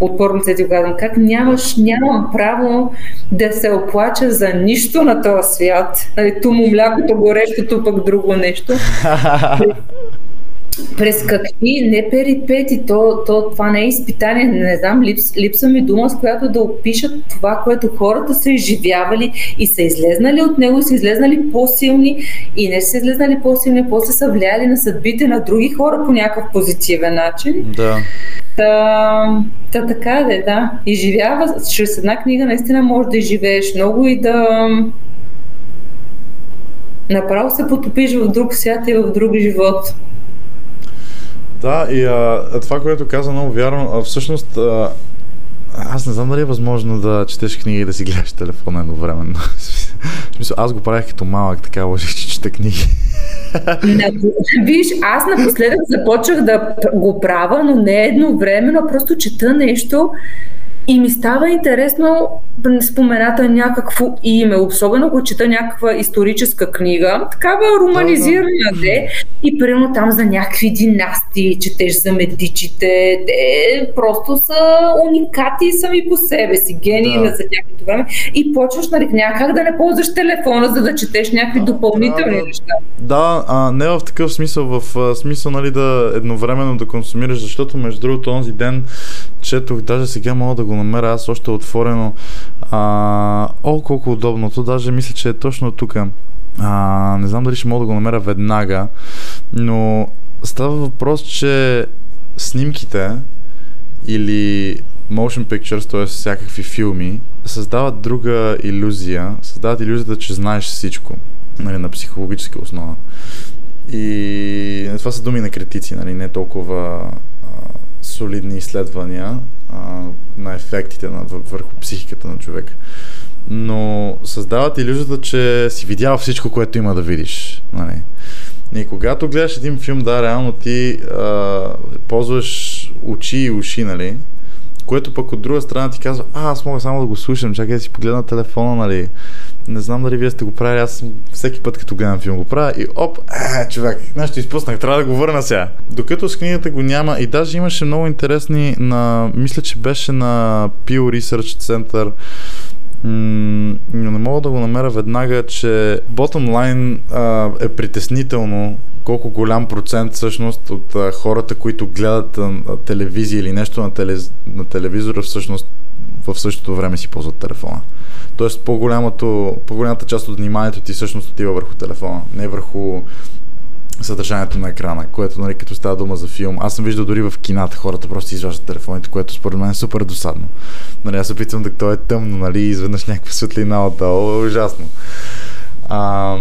Speaker 3: отпорно се ти казвам, как нямаш, нямам право да се оплача за нищо на този свят. Нали, ту му млякото горещото, пък друго нещо. През какви не перипети, то, то, това не е изпитание, не знам, липс, липса ми дума, с която да опишат това, което хората са изживявали и са излезнали от него и са излезнали по-силни и не са излезнали по-силни, после са влияли на съдбите на други хора по някакъв позитивен начин.
Speaker 2: Да.
Speaker 3: Та, та така да, да. Изживява, чрез една книга наистина можеш да изживееш много и да направо се потопиш в друг свят и в друг живот.
Speaker 2: Да, и а, това, което каза, много вярно. А, всъщност, а, аз не знам дали е възможно да четеш книги и да си гледаш телефона едновременно. Смисъл, аз го правих като малък, така лъжих, че чета книги.
Speaker 3: Виж, аз напоследък започнах да го правя, но не едновременно, просто чета нещо и ми става интересно спомената някакво име, особено ако чета някаква историческа книга, такава романизирана да, де, и примерно там за някакви династии, четеш за медичите, те просто са уникати сами по себе си, гении да. за тяхното време. И почваш нали, някак да не ползваш телефона, за да четеш някакви допълнителни да, неща.
Speaker 2: Да, а, не в такъв смисъл, в а, смисъл нали, да едновременно да консумираш, защото между другото онзи ден четох, даже сега мога да го намеря, аз още отворено. А, о, колко удобното, даже мисля, че е точно тук. А, не знам дали ще мога да го намеря веднага, но става въпрос, че снимките или motion pictures, т.е. всякакви филми, създават друга иллюзия, създават иллюзията, че знаеш всичко, нали, на психологическа основа. И това са думи на критици, нали, не толкова солидни изследвания а, на ефектите на, върху психиката на човека. Но създават иллюзията, че си видял всичко, което има да видиш. Нали? И когато гледаш един филм, да, реално ти а, ползваш очи и уши, нали? Което пък от друга страна ти казва, а, аз мога само да го слушам, чакай да си погледна телефона, нали? Не знам дали вие сте го правили, аз всеки път като гледам филм го правя и оп, е, човек, нещо изпуснах, трябва да го върна сега. Докато с книгата го няма и даже имаше много интересни на, мисля, че беше на Pew Research Center, но не мога да го намеря веднага, че bottom line а, е притеснително колко голям процент всъщност от а, хората, които гледат а, телевизия или нещо на, теле, на телевизора, всъщност в същото време си ползват телефона. Тоест по-голямата, по-голямата част от вниманието ти всъщност отива върху телефона, не върху съдържанието на екрана, което, нали, като става дума за филм. Аз съм виждал дори в кината хората просто изваждат телефоните, което според мен е супер досадно. Нали, аз опитвам да то е тъмно, нали, изведнъж някаква светлина отдолу, ужасно. А,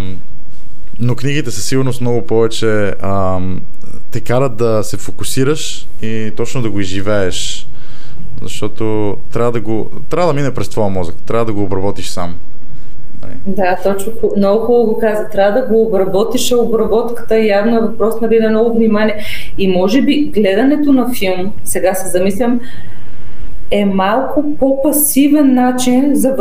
Speaker 2: но книгите със сигурност много повече а, те карат да се фокусираш и точно да го изживееш защото трябва да го. Трябва да мине през твоя мозък, трябва да го обработиш сам.
Speaker 3: Нали? Да, точно. Много хубаво го каза. Трябва да го обработиш, обработката е явно е въпрос нали, на много внимание. И може би гледането на филм, сега се замислям, е малко по-пасивен начин за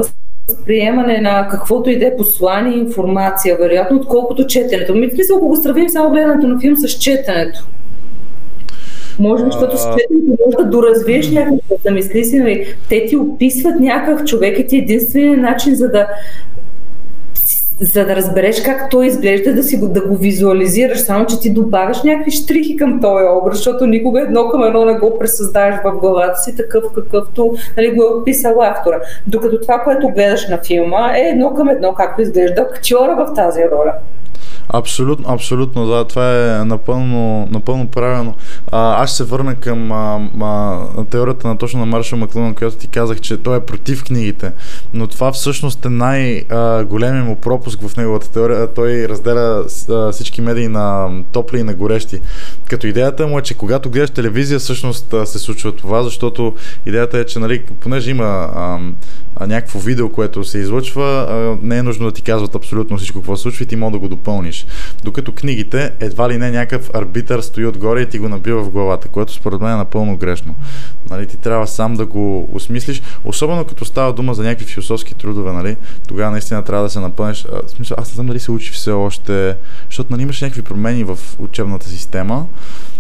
Speaker 3: възприемане на каквото и да е послание информация, вероятно, отколкото четенето. Ми, смисъл, ако го сравним само гледането на филм с четенето. Може би, защото четенето може да доразвиеш някакво, да мисли си, нали, те ти описват някакъв човек и ти е единственият начин за да за да разбереш как той изглежда, да, си го, да го визуализираш, само че ти добавяш някакви штрихи към този образ, защото никога едно към едно не го пресъздаваш в главата си такъв какъвто нали, го е описал автора. Докато това, което гледаш на филма е едно към едно, както изглежда актьора в тази роля.
Speaker 2: Абсолютно, абсолютно, да, това е напълно, напълно правилно. А, аз се върна към а, а, теорията на точно на Маршал Маклунан, която ти казах, че той е против книгите, но това всъщност е най-големият му пропуск в неговата теория. Той разделя а, всички медии на топли и на горещи. Като идеята му е, че когато гледаш телевизия, всъщност се случва това, защото идеята е, че нали, понеже има а, някакво видео, което се излъчва, не е нужно да ти казват абсолютно всичко какво се случва и ти може да го допълниш. Докато книгите, едва ли не някакъв арбитър стои отгоре и ти го набива в главата, което според мен е напълно грешно. Нали, ти трябва сам да го осмислиш, особено като става дума за някакви философски трудове, нали, тогава наистина трябва да се напълнеш. А, смисъл, аз не знам дали се учи все още, защото нали, имаш някакви промени в учебната система.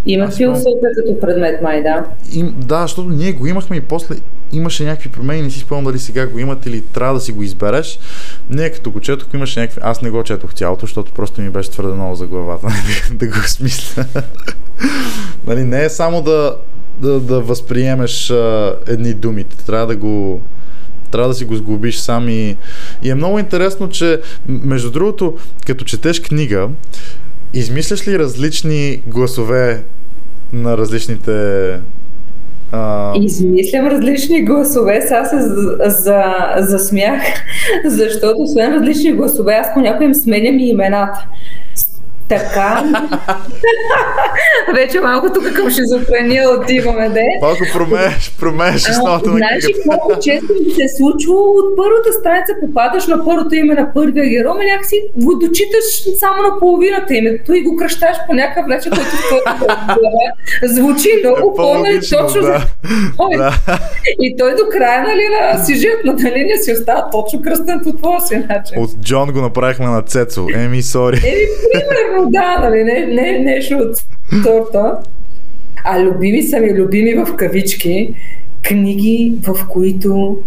Speaker 3: Има философия като предмет, май, да.
Speaker 2: И, да, защото ние го имахме и после имаше някакви промени, не си спомням дали сега го имат или трябва да си го избереш. Не, като го четох, имаше някакви... Аз не го четох цялото, защото просто ми беше твърде много за главата да го смисля. нали, не е само да, да, да възприемеш а, едни думи. Трябва да го трябва да си го сглобиш сам и, и е много интересно, че между другото, като четеш книга, измисляш ли различни гласове на различните
Speaker 3: а... Измислям различни гласове, сега се за, засмях, защото освен различни гласове, аз по някои им сменям и имената. Така. Вече малко тук към шизофрения отиваме, де.
Speaker 2: Малко промееш, промееш основата на
Speaker 3: Значи, много често ми се е случва от първата страница попадаш на първото име на първия герой, ами някакси го дочиташ само на половината името и го кръщаш по някакъв начин, който звучи много по-нали точно. Да. Да. И той до края нали, на сюжетната линия си остава точно кръстен по твоя си начин.
Speaker 2: От Джон го направихме на Цецо. Еми, сори.
Speaker 3: Еми, примерно, да, нали, не, не нещо от сорта. А любими са ми, любими в кавички, книги, в които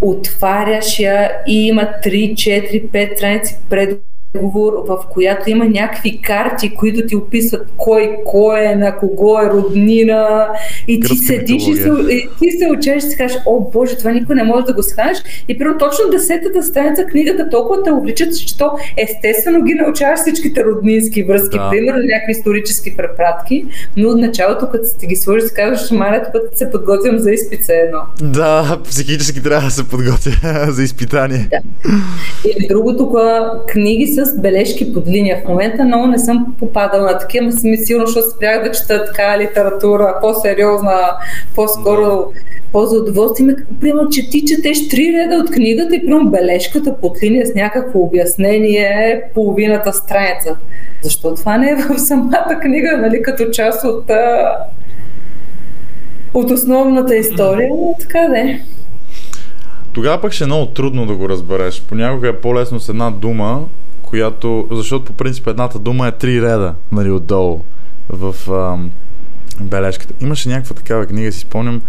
Speaker 3: отваряш я и има 3, 4, 5 страници пред договор, в която има някакви карти, които ти описват кой кой е, на кого е роднина и ти седиш и, се, и ти се учеш и си кажеш, о боже, това никой не може да го схванеш. И примерно точно десетата страница книгата толкова те обличат, че то естествено ги научаваш всичките роднински връзки, да. примерно някакви исторически препратки, но от началото, като ти ги сложиш, си казваш, маля, тук се подготвям за изпица едно.
Speaker 2: Да, психически трябва да се подготвя за изпитание. Да.
Speaker 3: И другото, книги с бележки под линия. В момента много не съм попадала на такива, но съм сигурно, защото спрях да чета така литература, по-сериозна, по-скоро по-за удоволствие. Примерно, че ти четеш три реда от книгата и примерно бележката под линия с някакво обяснение е половината страница. Защо това не е в самата книга, нали, като част от, от основната история? Така да е.
Speaker 2: Тогава пък ще е много трудно да го разбереш. Понякога е по-лесно с една дума която, защото по принцип едната дума е три реда, нали, отдолу в ам, бележката. Имаше някаква такава книга, си спомням,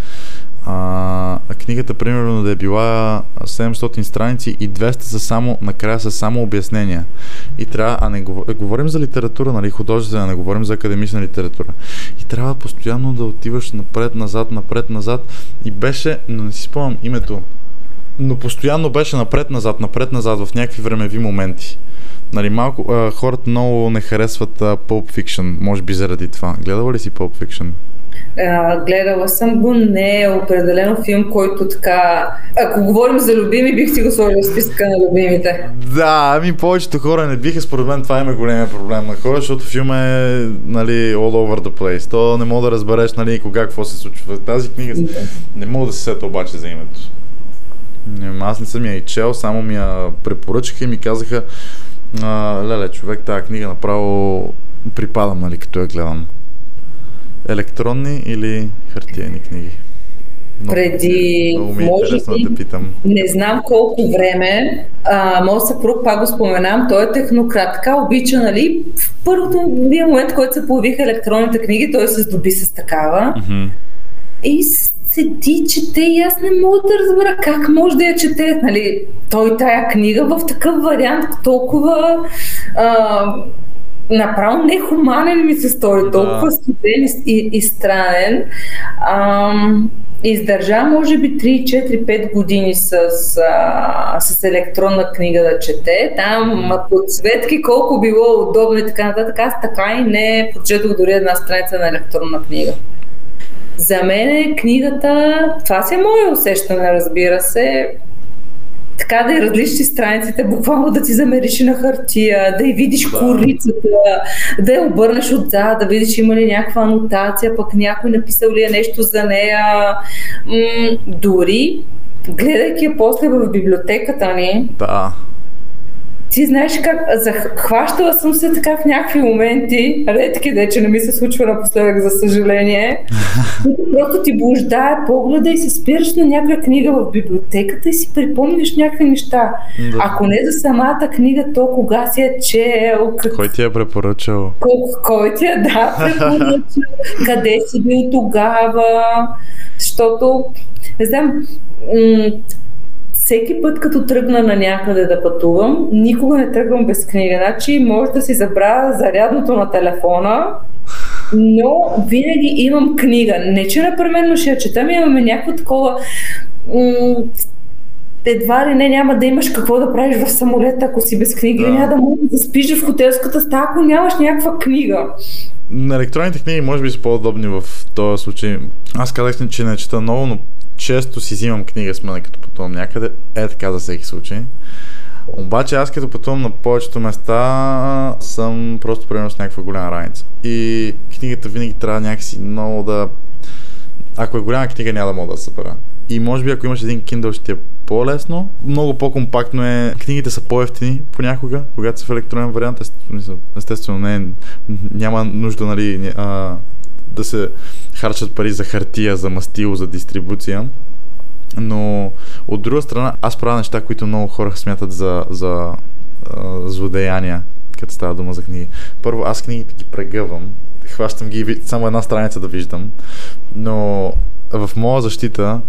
Speaker 2: а, книгата примерно да е била 700 страници и 200 са само, накрая са само обяснения. И трябва, а не говорим за литература, нали, художествена, не говорим за академична литература. И трябва постоянно да отиваш напред, назад, напред, назад. И беше, но не си спомням името, но постоянно беше напред-назад, напред-назад в някакви времеви моменти. Нали, малко, а, хората много не харесват а, Pulp Fiction, може би заради това. Гледала ли си Pulp Fiction?
Speaker 3: А, гледала съм го, не е определено филм, който така... Ако говорим за любими, бих си го сложил в списка на любимите.
Speaker 2: Да, ами повечето хора не биха, според мен това има големия проблем на хора, защото филм е нали, all over the place. То не мога да разбереш нали, кога какво се случва. Тази книга не мога да се сета обаче за името. Аз не съм я и чел, само ми я препоръчаха и ми казаха, а, леле, човек, тази книга направо припадам, нали, като я гледам. Електронни или хартиени книги?
Speaker 3: Много, преди,
Speaker 2: много ми е може би, да питам.
Speaker 3: не знам колко време, а, моят съпруг, пак го споменам, той е технократ, така обича, нали, в първото момент, който се появиха електронните книги, той се здоби с такава. Mm-hmm. И седи, чете и аз не мога да разбера как може да я чете. Нали, той тая книга в такъв вариант толкова а, направо нехуманен ми се стори, толкова да. студен и, и странен. А, издържа може би 3, 4, 5 години с, а, с електронна книга да чете. Там подсветки колко било удобно и така нататък. Аз така и не прочетох дори една страница на електронна книга. За мен е книгата, това си е мое усещане, разбира се, така да е различни страниците, буквално да ти замериш на хартия, да и видиш да. корицата, да я обърнеш отзад, да видиш има ли някаква анотация, пък някой написал ли е нещо за нея. М- дори гледайки я после в библиотеката ни,
Speaker 2: да
Speaker 3: ти знаеш как, захващала съм се така в някакви моменти, редки де, че не ми се случва напоследък, за съжаление, просто ти блуждае погледа и се спираш на някаква книга в библиотеката и си припомняш някакви неща. Да. Ако не за самата книга, то кога си е чел...
Speaker 2: Как... Кой ти е препоръчал?
Speaker 3: Кой, кой ти е, да, препоръчал, къде си бил тогава, защото, не знам, м- всеки път, като тръгна на някъде да пътувам, никога не тръгвам без книга. Значи може да си забравя зарядното на телефона, но винаги имам книга. Не, че непременно ще я чета, ми имаме някакво такова м- едва ли не няма да имаш какво да правиш в самолета, ако си без книга. Да. Няма да можеш да спиш в хотелската стая, ако нямаш някаква книга.
Speaker 2: На електронните книги може би са по-удобни в този случай. Аз казах, че не чета много, но често си взимам книга с мен, като пътувам някъде. Е така за всеки случай. Обаче аз като пътувам на повечето места съм просто примерно с някаква голяма раница. И книгата винаги трябва някакси много да... Ако е голяма книга, няма да мога да събера. И може би ако имаш един Kindle ще ти е по-лесно. Много по-компактно е. Книгите са по-ефтини понякога, когато са в електронен вариант. Естествено, не, няма нужда нали, а, да се харчат пари за хартия, за мастило, за дистрибуция. Но от друга страна, аз правя неща, които много хора смятат за, за а, злодеяния, като става дума за книги. Първо, аз книгите ги прегъвам, хващам ги, само една страница да виждам, но в моя защита,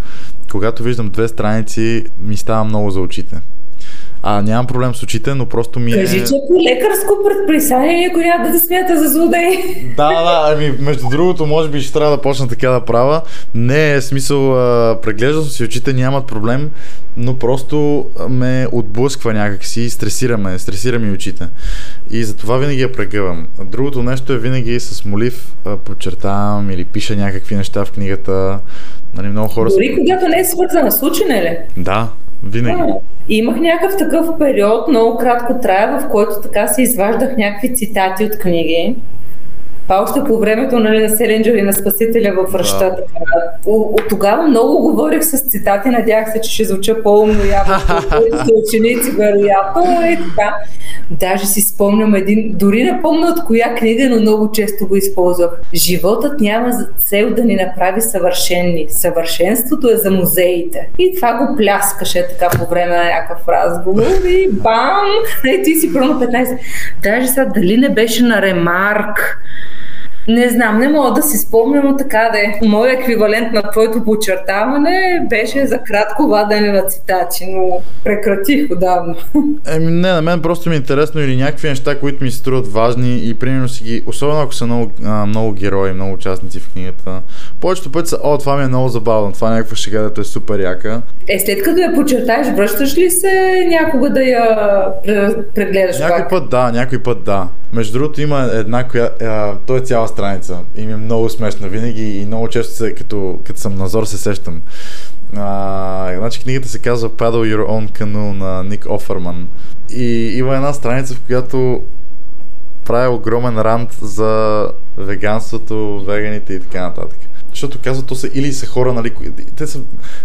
Speaker 2: когато виждам две страници, ми става много за очите. А, нямам проблем с очите, но просто ми е...
Speaker 3: Кажи, че по лекарско предписание някой няма да, смята за злодей.
Speaker 2: Да, да, ами между другото, може би ще трябва да почна така да правя. Не е смисъл, а, преглеждам си очите, нямат проблем, но просто ме отблъсква някакси, стресираме, стресира ми очите. И затова винаги я прегъвам. Другото нещо е винаги с молив подчертавам или пиша някакви неща в книгата. Нали, много хора
Speaker 3: Дори са... когато не е свързана с учене ли?
Speaker 2: Да, винаги. А,
Speaker 3: имах някакъв такъв период, много кратко трая, в който така си изваждах някакви цитати от книги. Това още по времето нали, на Селенджер и на Спасителя в ръща. Да. От тогава много говорих с цитати, надях се, че ще звуча по-умно явно. ученици, вероятно и така. Даже си спомням един, дори не помня от коя книга, но много често го използвах. Животът няма за цел да ни направи съвършенни. Съвършенството е за музеите. И това го пляскаше така по време на някакъв разговор и бам! И ти си първо 15. Даже сега дали не беше на ремарк, не знам, не мога да си спомня, но така да е. Моят еквивалент на твоето подчертаване беше за кратко вадене на цитати, но прекратих отдавна.
Speaker 2: Еми не, на мен просто ми е интересно или някакви неща, които ми се струват важни и примерно си ги, особено ако са много, а, много герои, много участници в книгата. Повечето пъти са, о, това ми е много забавно, това е някаква шега, да е супер яка.
Speaker 3: Е, след като я подчертаеш, връщаш ли се някога да я прегледаш
Speaker 2: Някой пак? път да, някой път да. Между другото има една, коя, а, той е цяла страница и ми е много смешна винаги и много често се, като, като съм назор се сещам. А, значи книгата се казва Paddle Your Own Canoe на Ник Оферман. И има една страница, в която прави огромен рант за веганството, веганите и така нататък. защото казват, то са или са хора, нали, те са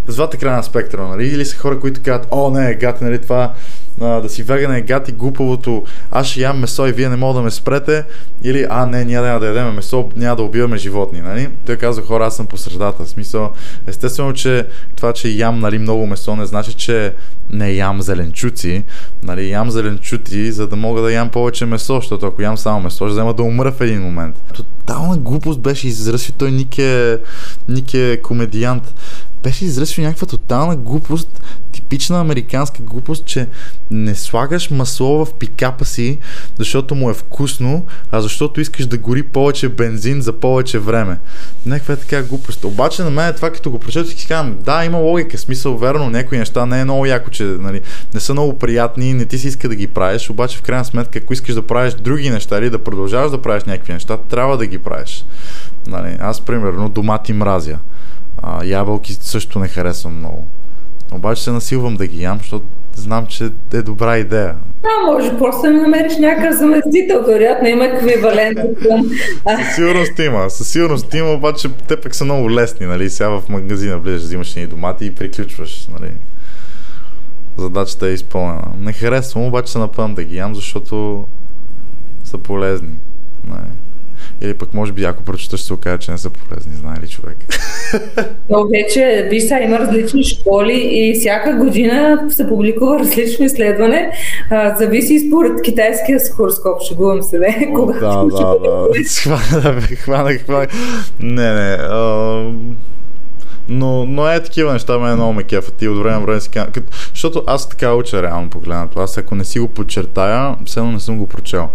Speaker 2: двата края на спектъра, нали, или са хора, които казват, о, не, гати, нали, това, а, да си веган е гати глупавото, аз ще ям месо и вие не мога да ме спрете, или, а, не, ние няма да ядем месо, няма да убиваме животни, нали? Той казва, хора, аз съм по средата. Смисъл, естествено, че това, че ям, нали, много месо, не значи, че не ям зеленчуци, нали, ям зеленчуци, за да мога да ям повече месо, защото ако ям само месо, ще взема да умра в един момент. Тотална глупост беше изразил той Нике, Нике комедиант беше изръчил някаква тотална глупост, типична американска глупост, че не слагаш масло в пикапа си, защото му е вкусно, а защото искаш да гори повече бензин за повече време. Някаква е така глупост. Обаче на мен това, като го прочетох, си казвам, да, има логика, смисъл, верно, някои неща не е много яко, че нали, не са много приятни, не ти си иска да ги правиш, обаче в крайна сметка, ако искаш да правиш други неща или да продължаваш да правиш някакви неща, трябва да ги правиш. Нали, аз, примерно, домати мразя. А, ябълки също не харесвам много. Обаче се насилвам да ги ям, защото знам, че е добра идея.
Speaker 3: Да, може просто да намериш някакъв заместител, вероятно има еквивалент.
Speaker 2: Със сигурност има, със сигурност има, обаче те пък са много лесни, нали, сега в магазина влизаш, взимаш ни домати и приключваш, нали. Задачата е изпълнена. Не харесвам, обаче се напъвам да ги ям, защото са полезни. Нали. Или пък може би ако прочета ще се окаже, че не са полезни, знае ли човек.
Speaker 3: Но вече, виж сега, има различни школи и всяка година се публикува различно изследване. А, зависи според китайския хороскоп, шегувам се, не?
Speaker 2: Кога да, да, да. Хванах, хванах, хванах. Не, не. А... Но, но е такива неща, ме е много ме кефат и от време на време си казвам. Защото аз така уча реално погледнато. Аз ако не си го подчертая, все едно не съм го прочел.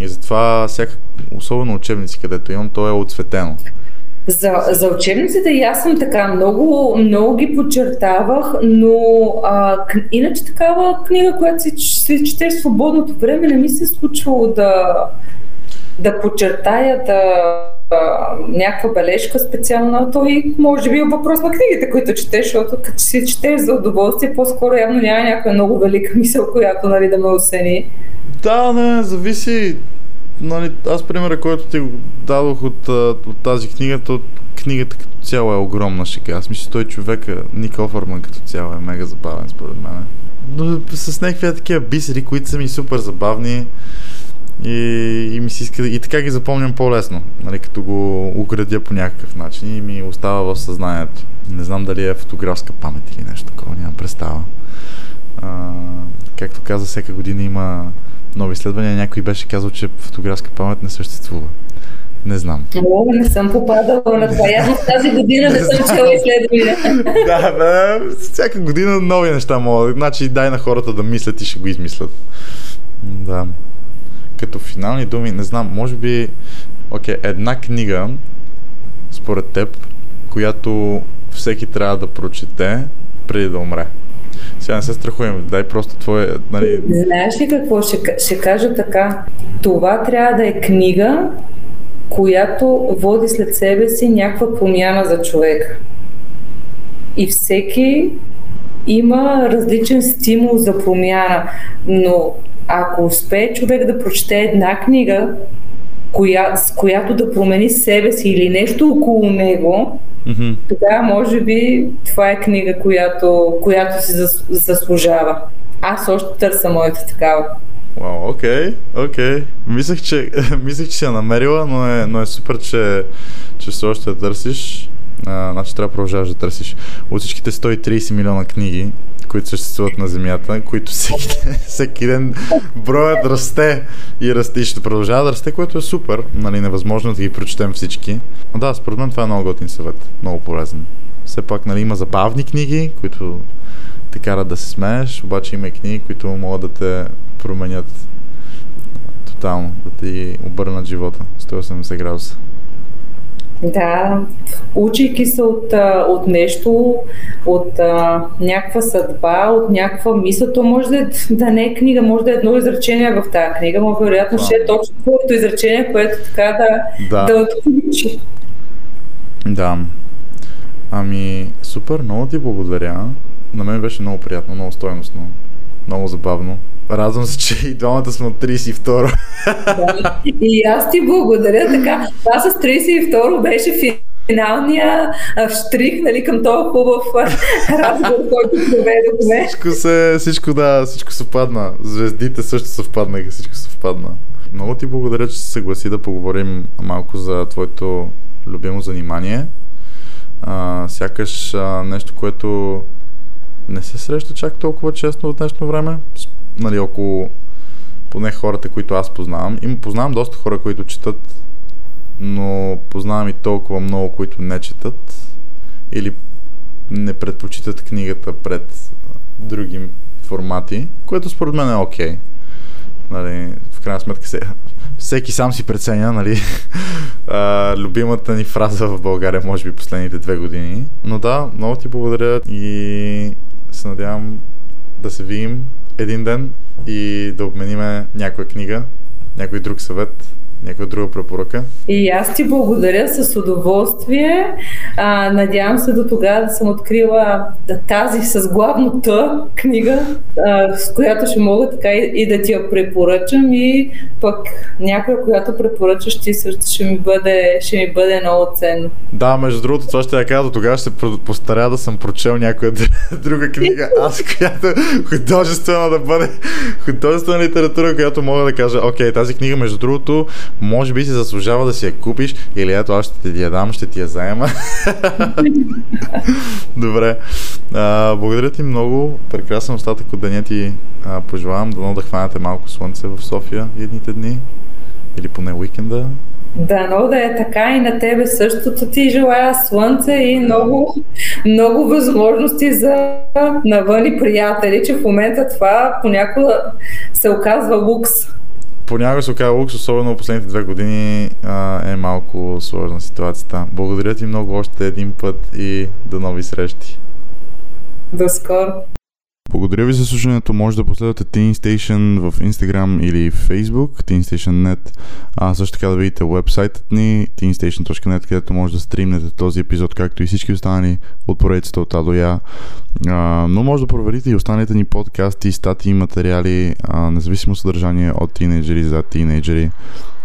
Speaker 2: И затова всяка, особено учебници, където имам, то е отцветено.
Speaker 3: За, за учебниците и аз съм така, много, много ги подчертавах, но а, иначе такава книга, която си, си четеш свободното време, не ми се е случвало да, да подчертая, да някаква бележка специална, то и може би е въпрос на книгите, които четеш, защото като си четеш за удоволствие, по-скоро явно няма някаква много велика мисъл, която нали, да ме осени.
Speaker 2: Да, не, зависи. Нали, аз примера, който ти дадох от, от тази книга, то книгата като цяло е огромна шега. Аз мисля, той човек, Ник Офърман като цяло е мега забавен според мен. Но с някакви такива бисери, които са ми супер забавни и, и ми си иска, и така ги запомням по-лесно, нали, като го оградя по някакъв начин и ми остава в съзнанието. Не знам дали е фотографска памет или нещо такова, нямам представа. А, както каза, всяка година има нови изследвания. Някой беше казал, че фотографска памет не съществува. Не знам.
Speaker 3: О, не съм попадала на това. Аз тази година не съм чела изследвания.
Speaker 2: да, бе, всяка година нови неща могат. Значи дай на хората да мислят и ще го измислят. Да. Като финални думи, не знам, може би, окей, okay, една книга, според теб, която всеки трябва да прочете преди да умре. Сега не се страхувам, дай просто твое... Нали...
Speaker 3: Знаеш ли какво? Ще, ще кажа така. Това трябва да е книга, която води след себе си някаква промяна за човека. И всеки има различен стимул за промяна, но ако успее човек да прочете една книга, коя, с която да промени себе си или нещо около него, Mm-hmm. Тогава, може би, това е книга, която, която си заслужава. Аз още търся моята такава.
Speaker 2: Вау, окей, окей. Мислех, че, мислех, че си я намерила, но е, но е супер, че, че все още я търсиш. А, значи трябва да продължаваш да търсиш. От всичките 130 милиона книги, които съществуват на Земята, които всеки, всеки ден броят расте и расте и ще продължава да расте, което е супер. Нали, невъзможно да ги прочетем всички. Но да, според мен това е много готин съвет. Много полезен. Все пак нали, има забавни книги, които те карат да се смееш, обаче има и книги, които могат да те променят тотално, да ти обърнат живота 180 градуса.
Speaker 3: Да, учейки се от, от нещо, от а, някаква съдба, от някаква мисъл, то може да, да не е книга, може да е едно изречение в тази книга, но вероятно ще е точно твоето изречение, което така да, да. да отключи.
Speaker 2: Да. Ами, супер, много ти благодаря. На мен беше много приятно, много стойностно, много забавно. Радвам се, че и двамата сме от 32.
Speaker 3: Да, и аз ти благодаря. Така, това с 32 беше финалния штрих нали, към този хубав разговор, който проведохме.
Speaker 2: Всичко, се, всичко, да, всичко съвпадна. Звездите също съвпаднаха, всичко съвпадна. Много ти благодаря, че се съгласи да поговорим малко за твоето любимо занимание. А, сякаш а, нещо, което не се среща чак толкова често в днешно време. Нали, около поне хората, които аз познавам. Има, познавам доста хора, които четат, но познавам и толкова много, които не четат или не предпочитат книгата пред други формати, което според мен е окей. Okay. Нали, в крайна сметка се, всеки сам си преценя, нали, а, любимата ни фраза в България, може би последните две години. Но да, много ти благодаря и се надявам да се видим един ден и да обмениме някоя книга, някой друг съвет Някаква друга препоръка?
Speaker 3: И аз ти благодаря с удоволствие. А, надявам се до тогава да съм открила тази с главната книга, а, с която ще мога така и, и да ти я препоръчам и пък някоя, която препоръчаш ти също ще ми бъде, ще ми бъде много ценно.
Speaker 2: Да, между другото, това ще я кажа, до тогава ще постаря да съм прочел някоя друга книга, аз, която художествена да бъде художествена литература, която мога да кажа, окей, тази книга, между другото, може би си заслужава да си я купиш или ето аз ще ти я дам, ще ти я заема. Добре. А, благодаря ти много. Прекрасен остатък от деня ти а, пожелавам. Дано да хванете малко слънце в София едните дни или поне уикенда.
Speaker 3: Да, но да е така и на тебе същото ти желая слънце и много, много възможности за навъни приятели, че в момента това понякога се оказва лукс
Speaker 2: понякога се оказва лукс, особено в последните две години а, е малко сложна ситуацията. Благодаря ти много още един път и до нови срещи.
Speaker 3: До скоро.
Speaker 2: Благодаря ви за слушането. Може да последвате Teen Station в Instagram или Facebook, TeenStation.net, а също така да видите вебсайтът ни teenstation.net, където може да стримнете този епизод, както и всички останали от поредицата от А но може да проверите и останалите ни подкасти, статии материали, а, независимо съдържание от тинейджери за тинейджери.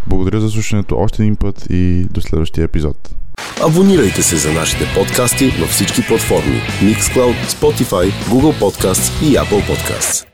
Speaker 2: Благодаря за слушането още един път и до следващия епизод.
Speaker 1: Абонирайте се за нашите подкасти на всички платформи Mixcloud, Spotify, Google Podcasts и Apple Podcasts.